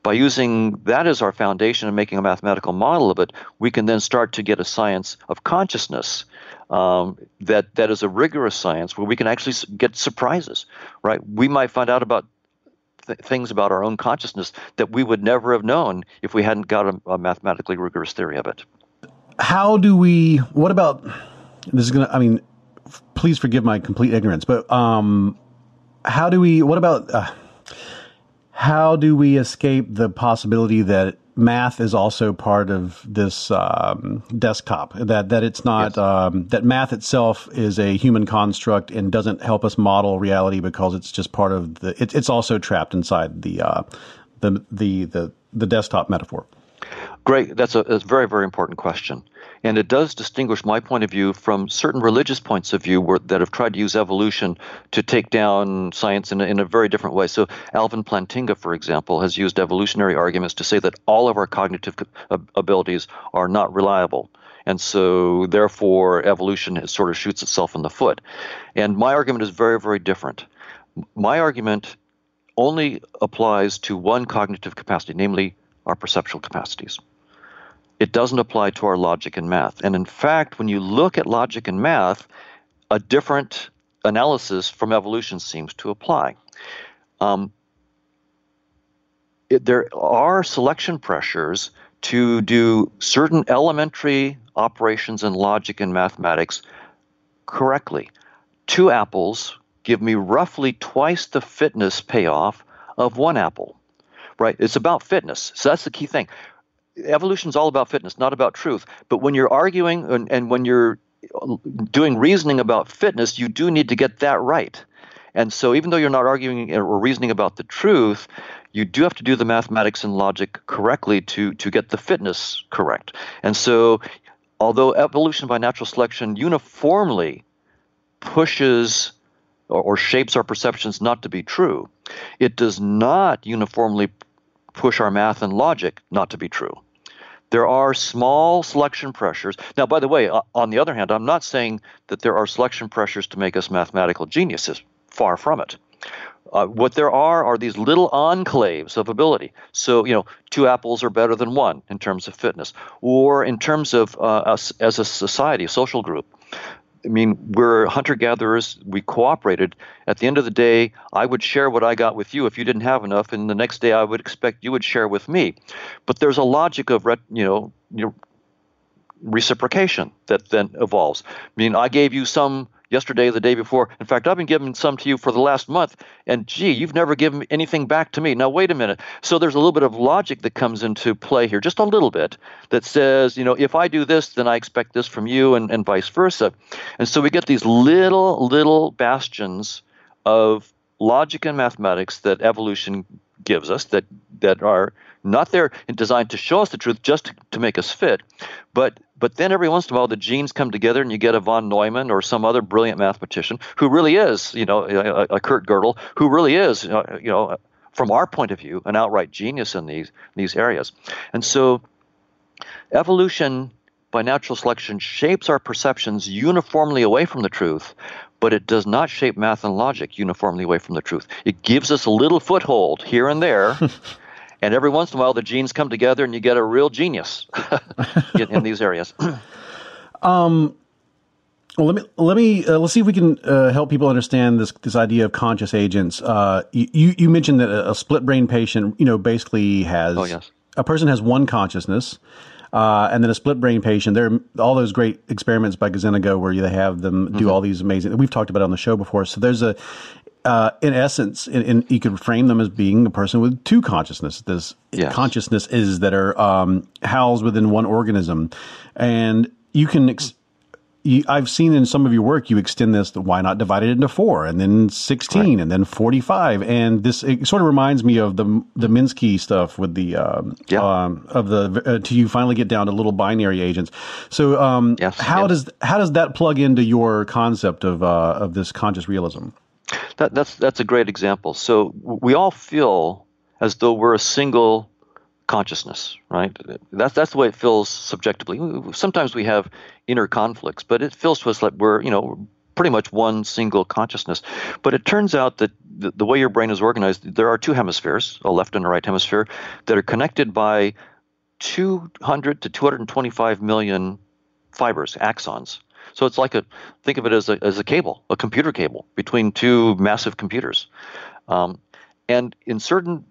By using that as our foundation and making a mathematical model of it, we can then start to get a science of consciousness um, that that is a rigorous science where we can actually get surprises. Right? We might find out about th- things about our own consciousness that we would never have known if we hadn't got a, a mathematically rigorous theory of it. How do we? What about? This is gonna. I mean, please forgive my complete ignorance, but um, how do we? What about? Uh, how do we escape the possibility that math is also part of this um, desktop? That that it's not yes. um, that math itself is a human construct and doesn't help us model reality because it's just part of the. It, it's also trapped inside the uh, the the the the desktop metaphor. Great. That's a, a, very, very important question. And it does distinguish my point of view from certain religious points of view where, that have tried to use evolution to take down science in in a very different way. So, Alvin Plantinga, for example, has used evolutionary arguments to say that all of our cognitive abilities are not reliable. And so, therefore, evolution sort of shoots itself in the foot. And my argument is very, very different. My argument only applies to one cognitive capacity, namely our perceptual capacities it doesn't apply to our logic and math. And in fact, when you look at logic and math, a different analysis from evolution seems to apply. Um, it, there are selection pressures to do certain elementary operations in logic and mathematics correctly. Two apples give me roughly twice the fitness payoff of one apple. Right? It's about fitness. So that's the key thing evolution is all about fitness, not about truth. But when you're arguing and, and when you're doing reasoning about fitness, you do need to get that right. And so, even though you're not arguing or reasoning about the truth, you do have to do the mathematics and logic correctly to to get the fitness correct. And so, although evolution by natural selection uniformly pushes or, or shapes our perceptions not to be true, it does not uniformly push our math and logic not to be true. There are small selection pressures. Now, by the way, on the other hand, I'm not saying that there are selection pressures to make us mathematical geniuses. Far from it. Uh, what there are are these little enclaves of ability. So, you know, two apples are better than one in terms of fitness, or in terms of uh, us as a society, a social group. I mean, we're hunter gatherers. We cooperated. At the end of the day, I would share what I got with you if you didn't have enough, and the next day I would expect you would share with me. But there's a logic of you know, you know reciprocation that then evolves. I mean, I gave you some yesterday, the day before. In fact, I've been giving some to you for the last month, and gee, you've never given anything back to me. Now, wait a minute. So there's a little bit of logic that comes into play here, just a little bit, that says, you know, if I do this, then I expect this from you, and, and vice versa. And so we get these little, little bastions of logic and mathematics that evolution gives us that that are not there and designed to show us the truth just to, to make us fit, but but then every once in a while the genes come together and you get a von Neumann or some other brilliant mathematician who really is, you know, a, a Kurt Gödel who really is, you know, from our point of view, an outright genius in these these areas. And so evolution by natural selection shapes our perceptions uniformly away from the truth, but it does not shape math and logic uniformly away from the truth. It gives us a little foothold here and there. (laughs) and every once in a while the genes come together and you get a real genius (laughs) in, in, these areas. (clears throat) um, well, let me let me uh, let's see if we can uh, help people understand this this idea of conscious agents. Uh, you you mentioned that a, a, split brain patient, you know, basically has oh, yes. a person has one consciousness. Uh, and then a split brain patient. There are all those great experiments by Gazzaniga where they have them do mm-hmm. all these amazing. We've talked about it on the show before. So there's a uh, in essence, in, in, you could frame them as being a person with two consciousnesses. This yes. consciousness is that are um, housed within one organism, and you can. Ex- you, I've seen in some of your work you extend this. Why not divide it into four, and then sixteen, right. and then forty-five? And this it sort of reminds me of the the Minsky stuff with the um, yeah. um, of the uh, to you finally get down to little binary agents. So, um, yes. how yes. does how does that plug into your concept of uh, of this conscious realism? That, that's that's a great example. So we all feel as though we're a single consciousness, right? That's that's the way it feels subjectively. Sometimes we have inner conflicts, but it feels to us like we're you know pretty much one single consciousness. But it turns out that the, the way your brain is organized, there are two hemispheres, a left and a right hemisphere, that are connected by 200 to 225 million fibers, axons. So it's like a think of it as a as a cable, a computer cable between two massive computers. Um, and in certain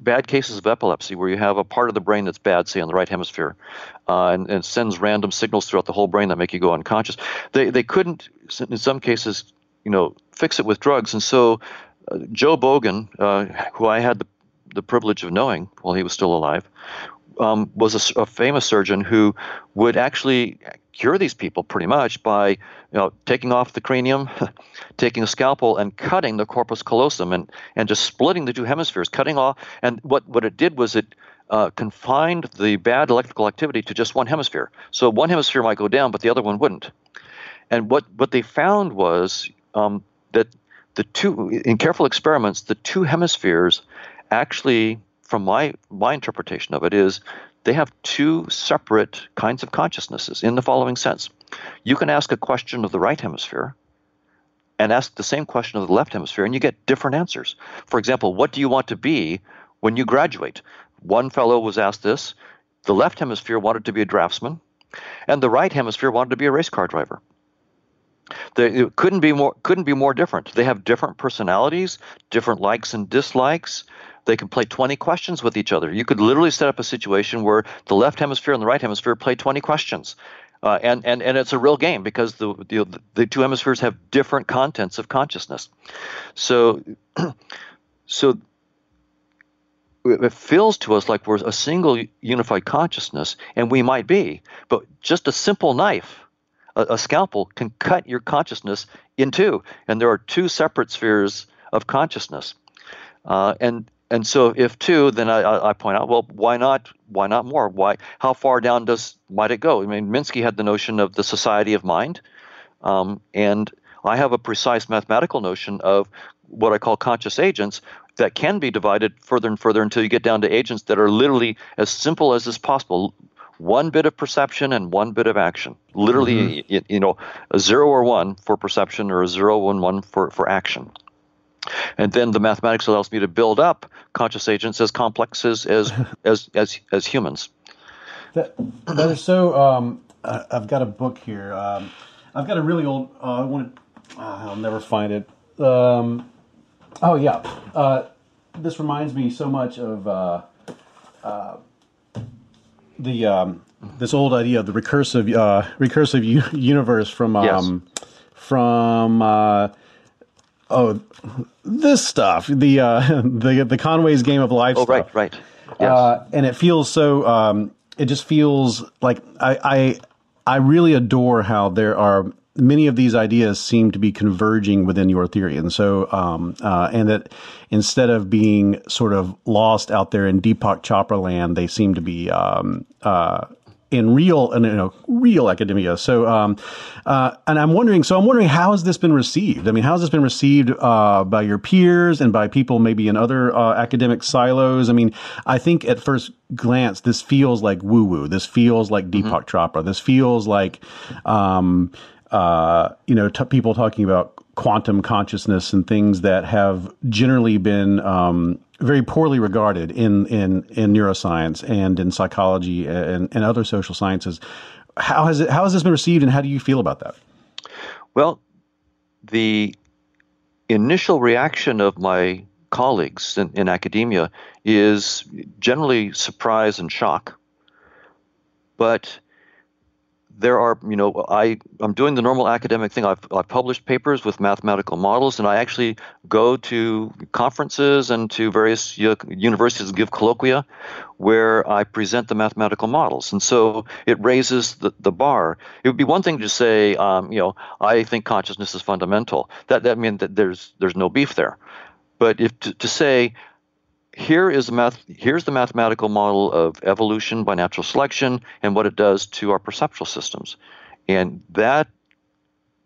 bad cases of epilepsy where you have a part of the brain that's bad, say on the right hemisphere, uh, and, and sends random signals throughout the whole brain that make you go unconscious. They they couldn't in some cases, you know, fix it with drugs, and so uh, Joe Bogen, uh, who I had the the privilege of knowing while he was still alive, um, was a, a, famous surgeon who would actually cure these people pretty much by you know taking off the cranium, (laughs) taking a scalpel and cutting the corpus callosum and and just splitting the two hemispheres, cutting off. And what what it did was it uh, confined the bad electrical activity to just one hemisphere. So one hemisphere might go down, but the other one wouldn't. And what what they found was um, that the two in careful experiments, the two hemispheres actually from my my interpretation of it is they have two separate kinds of consciousnesses in the following sense. You can ask a question of the right hemisphere and ask the same question of the left hemisphere and you get different answers. For example, what do you want to be when you graduate? One fellow was asked this. The left hemisphere wanted to be a draftsman and the right hemisphere wanted to be a race car driver. They, couldn't be more couldn't be more different. They have different personalities, different likes and dislikes, they can play 20 questions with each other. You could literally set up a situation where the left hemisphere and the right hemisphere play 20 questions. Uh, and, and, and it's a real game because the, the, the two hemispheres have different contents of consciousness. So, (clears throat) so it feels to us like we're a single unified consciousness, and we might be, but just a simple knife, a, scalpel, can cut your consciousness in two, and there are two separate spheres of consciousness. Uh, and and so if two, then I, I, point out, well, why not? Why not more? Why? How far down does might it go? I mean, Minsky had the notion of the society of mind, um, and I have a precise mathematical notion of what I call conscious agents that can be divided further and further until you get down to agents that are literally as simple as is possible. One bit of perception and one bit of action. Literally, mm-hmm. you, you know, a zero or one for perception or a zero and one for, for action. And then the mathematics allows me to build up conscious agents as complex as (laughs) as as, as, humans. That that is so. Um, I've got a book here. Um, I've got a really old. Uh, I want. Uh, I'll never find it. Um, oh yeah. Uh, this reminds me so much of uh, uh, the um, this old idea of the recursive uh, recursive u- universe from um, yes. from oh this stuff the uh (laughs) the the conway's game of life oh stuff. right right yes. Uh, and it feels so um it just feels like i i i really adore how there are many of these ideas seem to be converging within your theory and so um uh and that instead of being sort of lost out there in deepak chopra land they seem to be um uh in real and you know real academia. So, um, uh, and I'm wondering. So, I'm wondering how has this been received? I mean, how has this been received uh, by your peers and by people maybe in other uh, academic silos? I mean, I think at first glance this feels like woo woo. This feels like Deepak mm-hmm. Chopra. This feels like, um, uh, you know, t- people talking about quantum consciousness and things that have generally been um, very poorly regarded in, in, in neuroscience and in psychology and, and other social sciences. How has it, how has this been received and how do you feel about that? Well, the initial reaction of my colleagues in, in academia is generally surprise and shock. But there are, you know, I, I'm doing the normal academic thing. I've, I've published papers with mathematical models, and I actually go to conferences and to various universities and give colloquia where I present the mathematical models. And so it raises the, the bar. It would be one thing to say, um, you know, I think consciousness is fundamental. That, that means that there's, there's no beef there. But if to, to say, here is math here's the mathematical model of evolution by natural selection and what it does to our perceptual systems. And that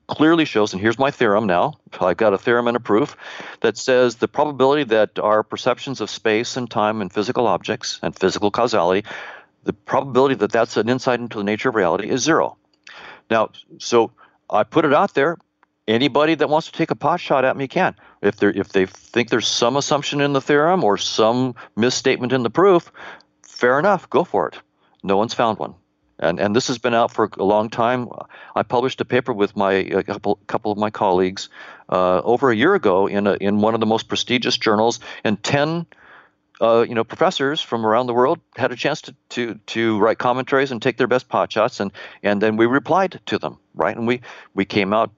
clearly shows and here's my theorem now i've got a theorem and a proof that says the probability that our perceptions of space and time and physical objects and physical causality the probability that that's an insight into the nature of reality is zero. Now so i put it out there anybody that wants to take a pot shot at me can. If they if they think there's some assumption in the theorem or some misstatement in the proof, fair enough, go for it. No one's found one. And, and this has been out for a long time. I published a paper with my a couple, couple of my colleagues uh, over a year ago in a, in one of the most prestigious journals, and ten uh, you know, professors from around the world had a chance to, to, to write commentaries and take their best pot shots, and, and then we replied to them, right? And we, we came out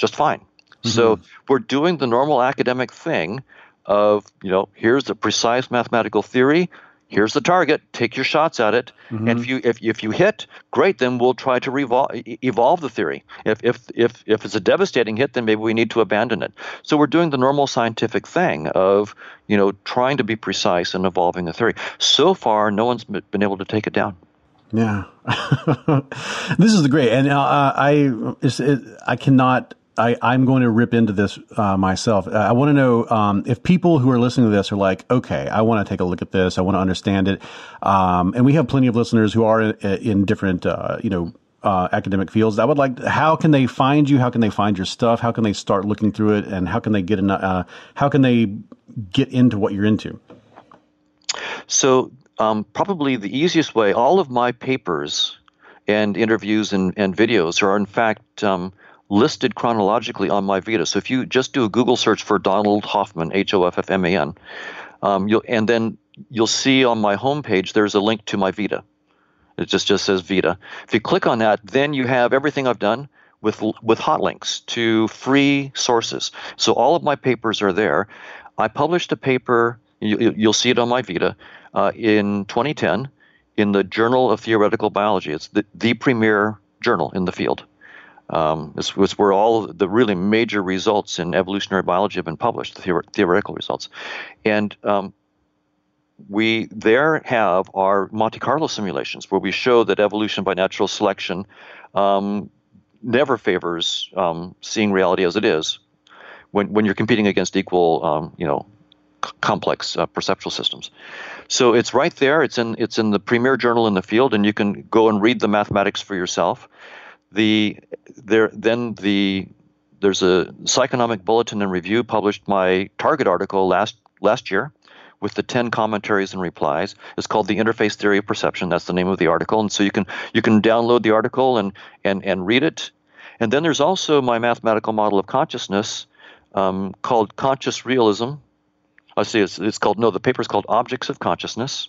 just fine. Mm-hmm. So we're doing the normal academic thing of, you know, here's a precise mathematical theory, here's the target take your shots at it. Mm-hmm. and if you if, if you hit great then we'll try to revol- evolve the theory. If, if if if it's a devastating hit then maybe we need to abandon it. So we're doing the normal scientific thing of you know trying to be precise and evolving the theory. So far no one's been able to take it down. Yeah. (laughs) This is the great. And uh, i it, i cannot I, I'm going to rip into this uh, myself. Uh, I want to know um, if people who are listening to this are like, okay, I want to take a look at this. I want to understand it. Um, and we have plenty of listeners who are in, in different, uh, you know, uh, academic fields. I would like. How can they find you? How can they find your stuff? How can they start looking through it? And how can they get in, uh, How can they get into what you're into? So um, probably the easiest way. All of my papers and interviews and, and videos are in fact um, listed chronologically on my Vita. So if you just do a Google search for Donald Hoffman, H O F F M A N, um, you'll and then you'll see on my homepage there's a link to my Vita. It just just says Vita. If you click on that, then you have everything I've done with with hot links to free sources. So all of my papers are there. I published a paper. You, will see it on my Vita uh, in 2010 in the Journal of Theoretical Biology. It's the, the premier journal in the field. Um, this was where all the really major results in evolutionary biology have been published, the theor- theoretical results. And um, we there have our Monte Carlo simulations where we show that evolution by natural selection um, never favors um, seeing reality as it is when, when you're competing against equal, um, you know, c- complex uh, perceptual systems. So it's right there. It's in it's in the premier journal in the field, and you can go and read the mathematics for yourself the there then the there's a Psychonomic Bulletin and Review published my target article last last year with the 10 commentaries and replies. It's called The Interface Theory of Perception. That's the name of the article. And so you can you can download the article and and and read it. And then there's also my mathematical model of consciousness um, called Conscious Realism. I see it's, it's called no, the paper is called Objects of Consciousness.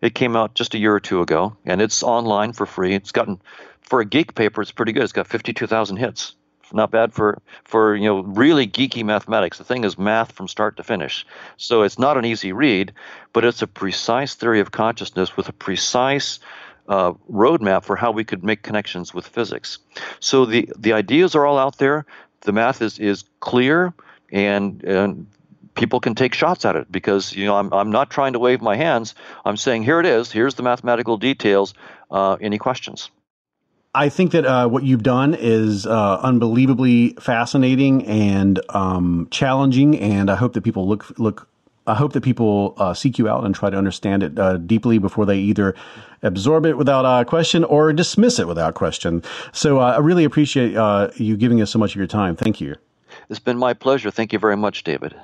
It came out just a year or two ago, and it's online for free. It's gotten for a geek paper, it's pretty good. It's got 52,000 hits. Not bad for for you know really geeky mathematics. The thing is math from start to finish. So it's not an easy read, but it's a precise theory of consciousness with a precise uh, roadmap for how we could make connections with physics. So the the ideas are all out there. The math is is clear, and and people can take shots at it because you know I'm I'm not trying to wave my hands. I'm saying here it is. Here's the mathematical details. Uh, any questions? I think that uh, what you've done is uh, unbelievably fascinating and um, challenging, and I hope that people look look. I hope that people uh, seek you out and try to understand it uh, deeply before they either absorb it without uh, question or dismiss it without question. So uh, I really appreciate you giving us so much of your time. Thank you. It's been my pleasure. Thank you very much, David.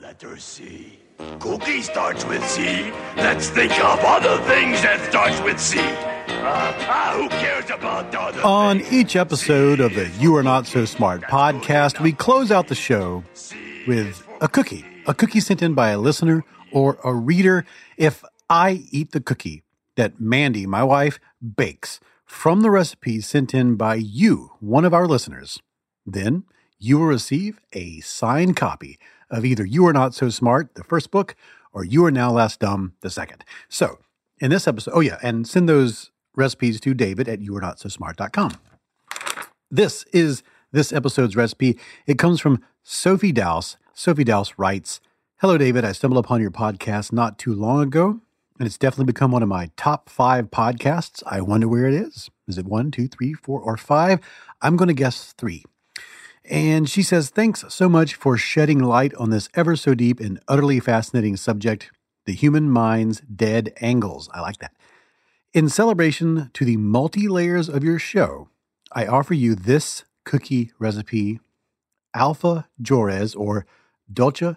Letter C? Cookie starts with C. Let's think of other things that starts with C. Uh, who cares about other On each episode of the You Are Not So Smart podcast, we close out the show with a cookie. A cookie sent in by a listener or a reader. If I eat the cookie that Mandy, my wife, bakes from the recipe sent in by you, one of our listeners, then you will receive a signed copy of either You Are Not So Smart, the first book, or You Are Now Less Dumb, the second. So, in this episode, oh yeah, and send those recipes to David at youarenotsosmart.com. This is this episode's recipe. It comes from Sophie Douse. Sophie Douse writes, Hello, David. I stumbled upon your podcast not too long ago, and it's definitely become one of my top five podcasts. I wonder where it is. Is it one, two, three, four, or five? I'm going to guess three. And she says, Thanks so much for shedding light on this ever so deep and utterly fascinating subject the human mind's dead angles. I like that. In celebration to the multi layers of your show, I offer you this cookie recipe Alpha Jores or Dulce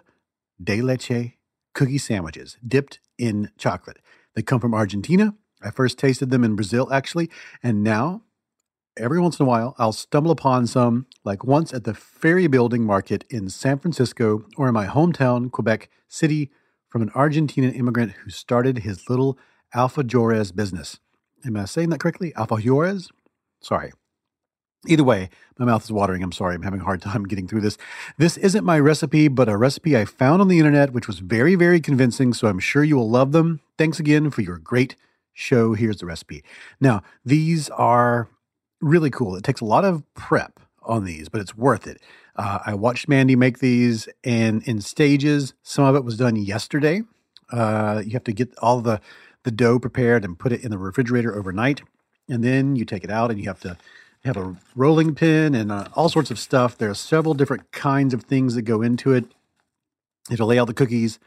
de Leche cookie sandwiches dipped in chocolate. They come from Argentina. I first tasted them in Brazil, actually, and now every once in a while, I'll stumble upon some, like once at the Ferry Building Market in San Francisco or in my hometown, Quebec City, from an Argentinian immigrant who started his little Alfajores business. Am I saying that correctly? Alfajores? Sorry. Either way, my mouth is watering. I'm sorry. I'm having a hard time getting through this. This isn't my recipe, but a recipe I found on the internet, which was very, very convincing. So I'm sure you will love them. Thanks again for your great show. Here's the recipe. Now, these are really cool. It takes a lot of prep on these, but it's worth it. Uh, I watched Mandy make these and in stages. Some of it was done yesterday. Uh, you have to get all the, the dough prepared and put it in the refrigerator overnight. And then you take it out and you have to have a rolling pin and uh, all sorts of stuff. There are several different kinds of things that go into it. You have lay out the cookies,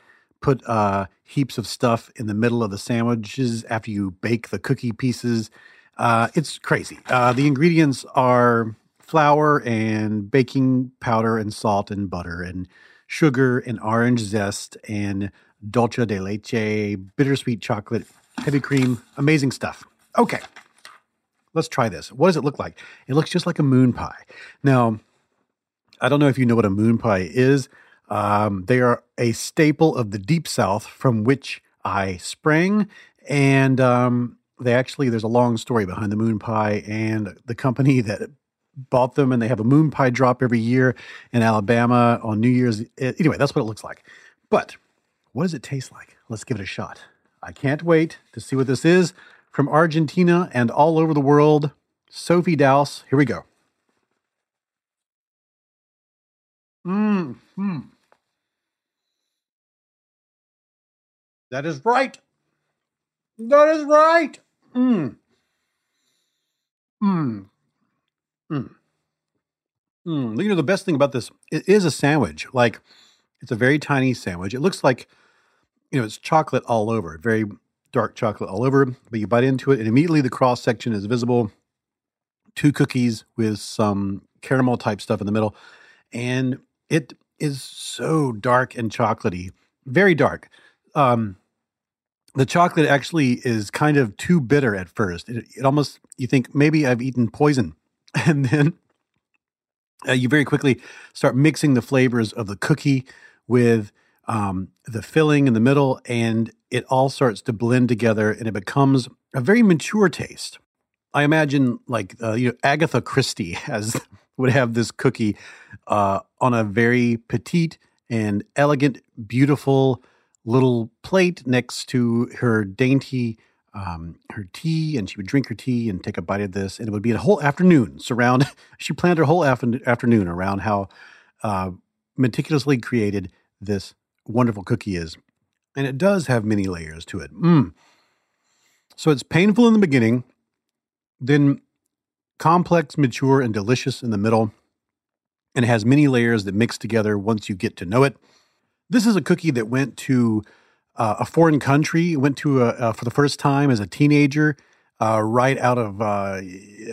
put uh, heaps of stuff in the middle of the sandwiches after you bake the cookie pieces. Uh, it's crazy. Uh, the ingredients are flour and baking powder and salt and butter and sugar and orange zest and dulce de leche, bittersweet chocolate, heavy cream, amazing stuff. Okay, let's try this. What does it look like? It looks just like a moon pie. Now, I don't know if you know what a moon pie is. Um, they are a staple of the deep south from which I sprang. And um, they actually, there's a long story behind the moon pie and the company (laughs) that bought them. And they have a moon pie drop every year in Alabama on New Year's. Anyway, that's what it looks like. But what does it taste like? Let's give it a shot. I can't wait to see what this is from Argentina and all over the world. Sophie Douse. Here we go. Mm. That is right. That is right. Mmm. Mmm. Mmm. Mm. You know, the best thing about this, it is a sandwich. Like, it's a very tiny sandwich. It looks like, you know, it's chocolate all over, very dark chocolate all over, but you bite into it, and immediately the cross section is visible. Two cookies with some caramel type stuff in the middle. And it is so dark and chocolatey, very dark. Um, the chocolate actually is kind of too bitter at first. It, it almost, you think maybe I've eaten poison. (laughs) And then uh, you very quickly start mixing the flavors of the cookie with um, the filling in the middle, and it all starts to blend together, and it becomes a very mature taste. I imagine, like uh, you know, Agatha Christie (laughs) has would have this cookie uh, on a very petite and elegant, beautiful little plate next to her dainty um, her tea, and she would drink her tea and take a bite of this, and it would be a whole afternoon surround. (laughs) she planned her whole af- afternoon around how uh, meticulously created this wonderful cookie is. And it does have many layers to it. Mm. So it's painful in the beginning, then complex, mature, and delicious in the middle. And it has many layers that mix together once you get to know it. This is a cookie that went to uh, a foreign country, went to a, uh, for the first time as a teenager, uh, right out of uh,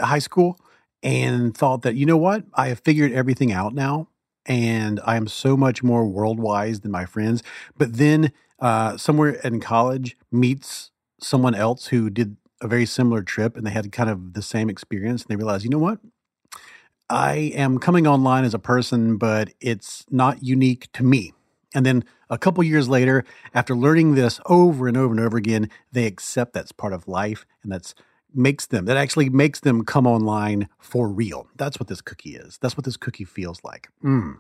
high school, and thought that, you know what, I have figured everything out now and I am so much more worldwide than my friends. But then uh, somewhere in college meets someone else who did a very similar trip and they had kind of the same experience and they realized, you know what? I am coming online as a person, but it's not unique to me. And then a couple years later, after learning this over and over and over again, they accept that's part of life and that's makes them that actually makes them come online for real. That's what this cookie is. That's what this cookie feels like. Mm.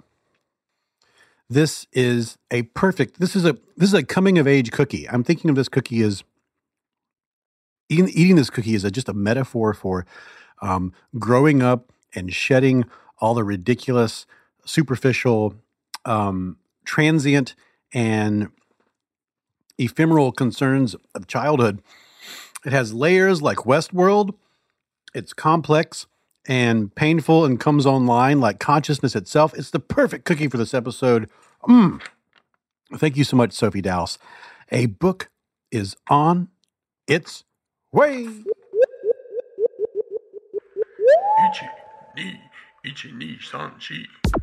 This is a perfect. This is a this is a coming of age cookie. I'm thinking of this cookie as eating, eating this cookie is a, just a metaphor for um, growing up and shedding all the ridiculous, superficial, um, transient, and ephemeral concerns of childhood it has layers like Westworld. It's complex and painful and comes online like consciousness itself. It's the perfect cookie for this episode. Mm. Thank you so much, Sophie Douse. A book is on its way. Ichi, ni, ichi, ni, san, chi.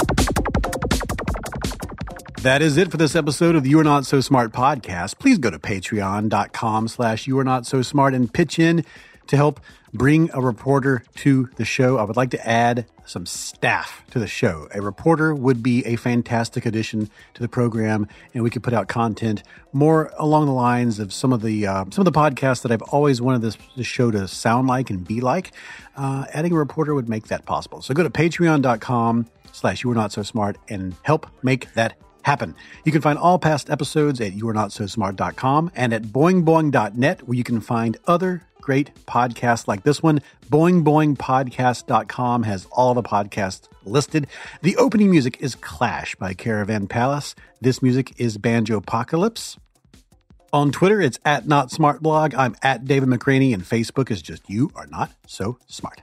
That is it for this episode of the You Are Not So Smart podcast. Please go to patreon.com slash you are not so smart and pitch in to help bring a reporter to the show. I would like to add some staff to the show. A reporter would be a fantastic addition to the program, and we could put out content more along the lines of some of the uh, some of the podcasts that I've always wanted this, this show to sound like and be like. Uh, adding a reporter would make that possible. So go to patreon.com slash you are not so smart and help make that happen. You can find all past episodes at youarenotsosmart.com and at boingboing.net, where you can find other great podcasts like this one. Boingboingpodcast.com has all the podcasts listed. The opening music is Clash by Caravan Palace. This music is Banjo Apocalypse. On Twitter, it's at Not Smart Blog. I'm at David McRaney, and Facebook is just You Are Not So Smart.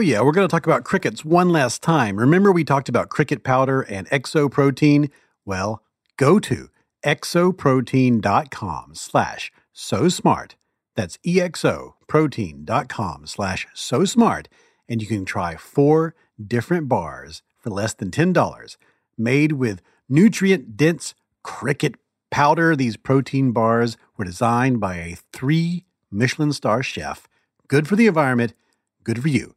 Oh, yeah, we're going to talk about crickets one last time. Remember, we talked about cricket powder and exoprotein? Well, go to exoprotein.com slash so smart. That's exoprotein.com slash so smart. And you can try four different bars for less than $10 made with nutrient dense cricket powder. These protein bars were designed by a three Michelin star chef. Good for the environment, good for you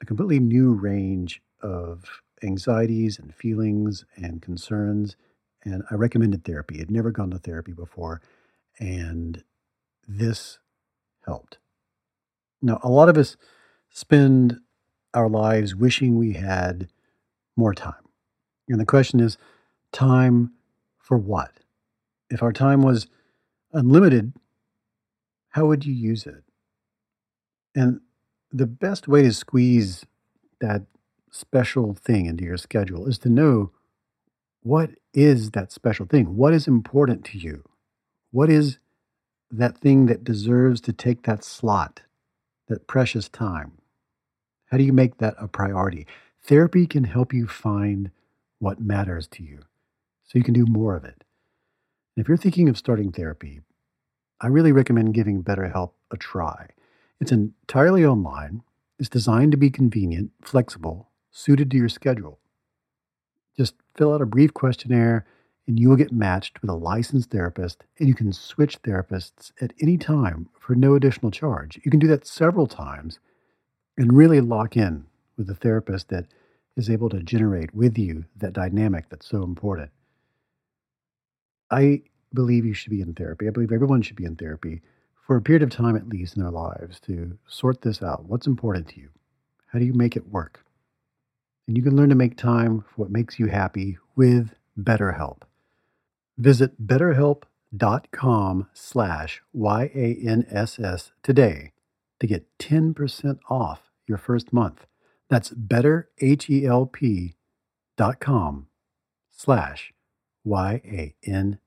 a completely new range of anxieties and feelings and concerns. And I recommended therapy. I'd never gone to therapy before. And this helped. Now, a lot of us spend our lives wishing we had more time. And the question is time for what? If our time was unlimited, how would you use it? And the best way to squeeze that special thing into your schedule is to know what is that special thing? What is important to you? What is that thing that deserves to take that slot, that precious time? How do you make that a priority? Therapy can help you find what matters to you so you can do more of it. If you're thinking of starting therapy, I really recommend giving BetterHelp a try. It's entirely online. It's designed to be convenient, flexible, suited to your schedule. Just fill out a brief questionnaire and you will get matched with a licensed therapist and you can switch therapists at any time for no additional charge. You can do that several times and really lock in with a therapist that is able to generate with you that dynamic that's so important. I believe you should be in therapy. I believe everyone should be in therapy for a period of time at least in their lives to sort this out. What's important to you? How do you make it work? And you can learn to make time for what makes you happy with BetterHelp. Visit betterhelp.com slash Y-A-N-S-S today to get 10% off your first month. That's betterhelp.com slash Y-A-N-S-S.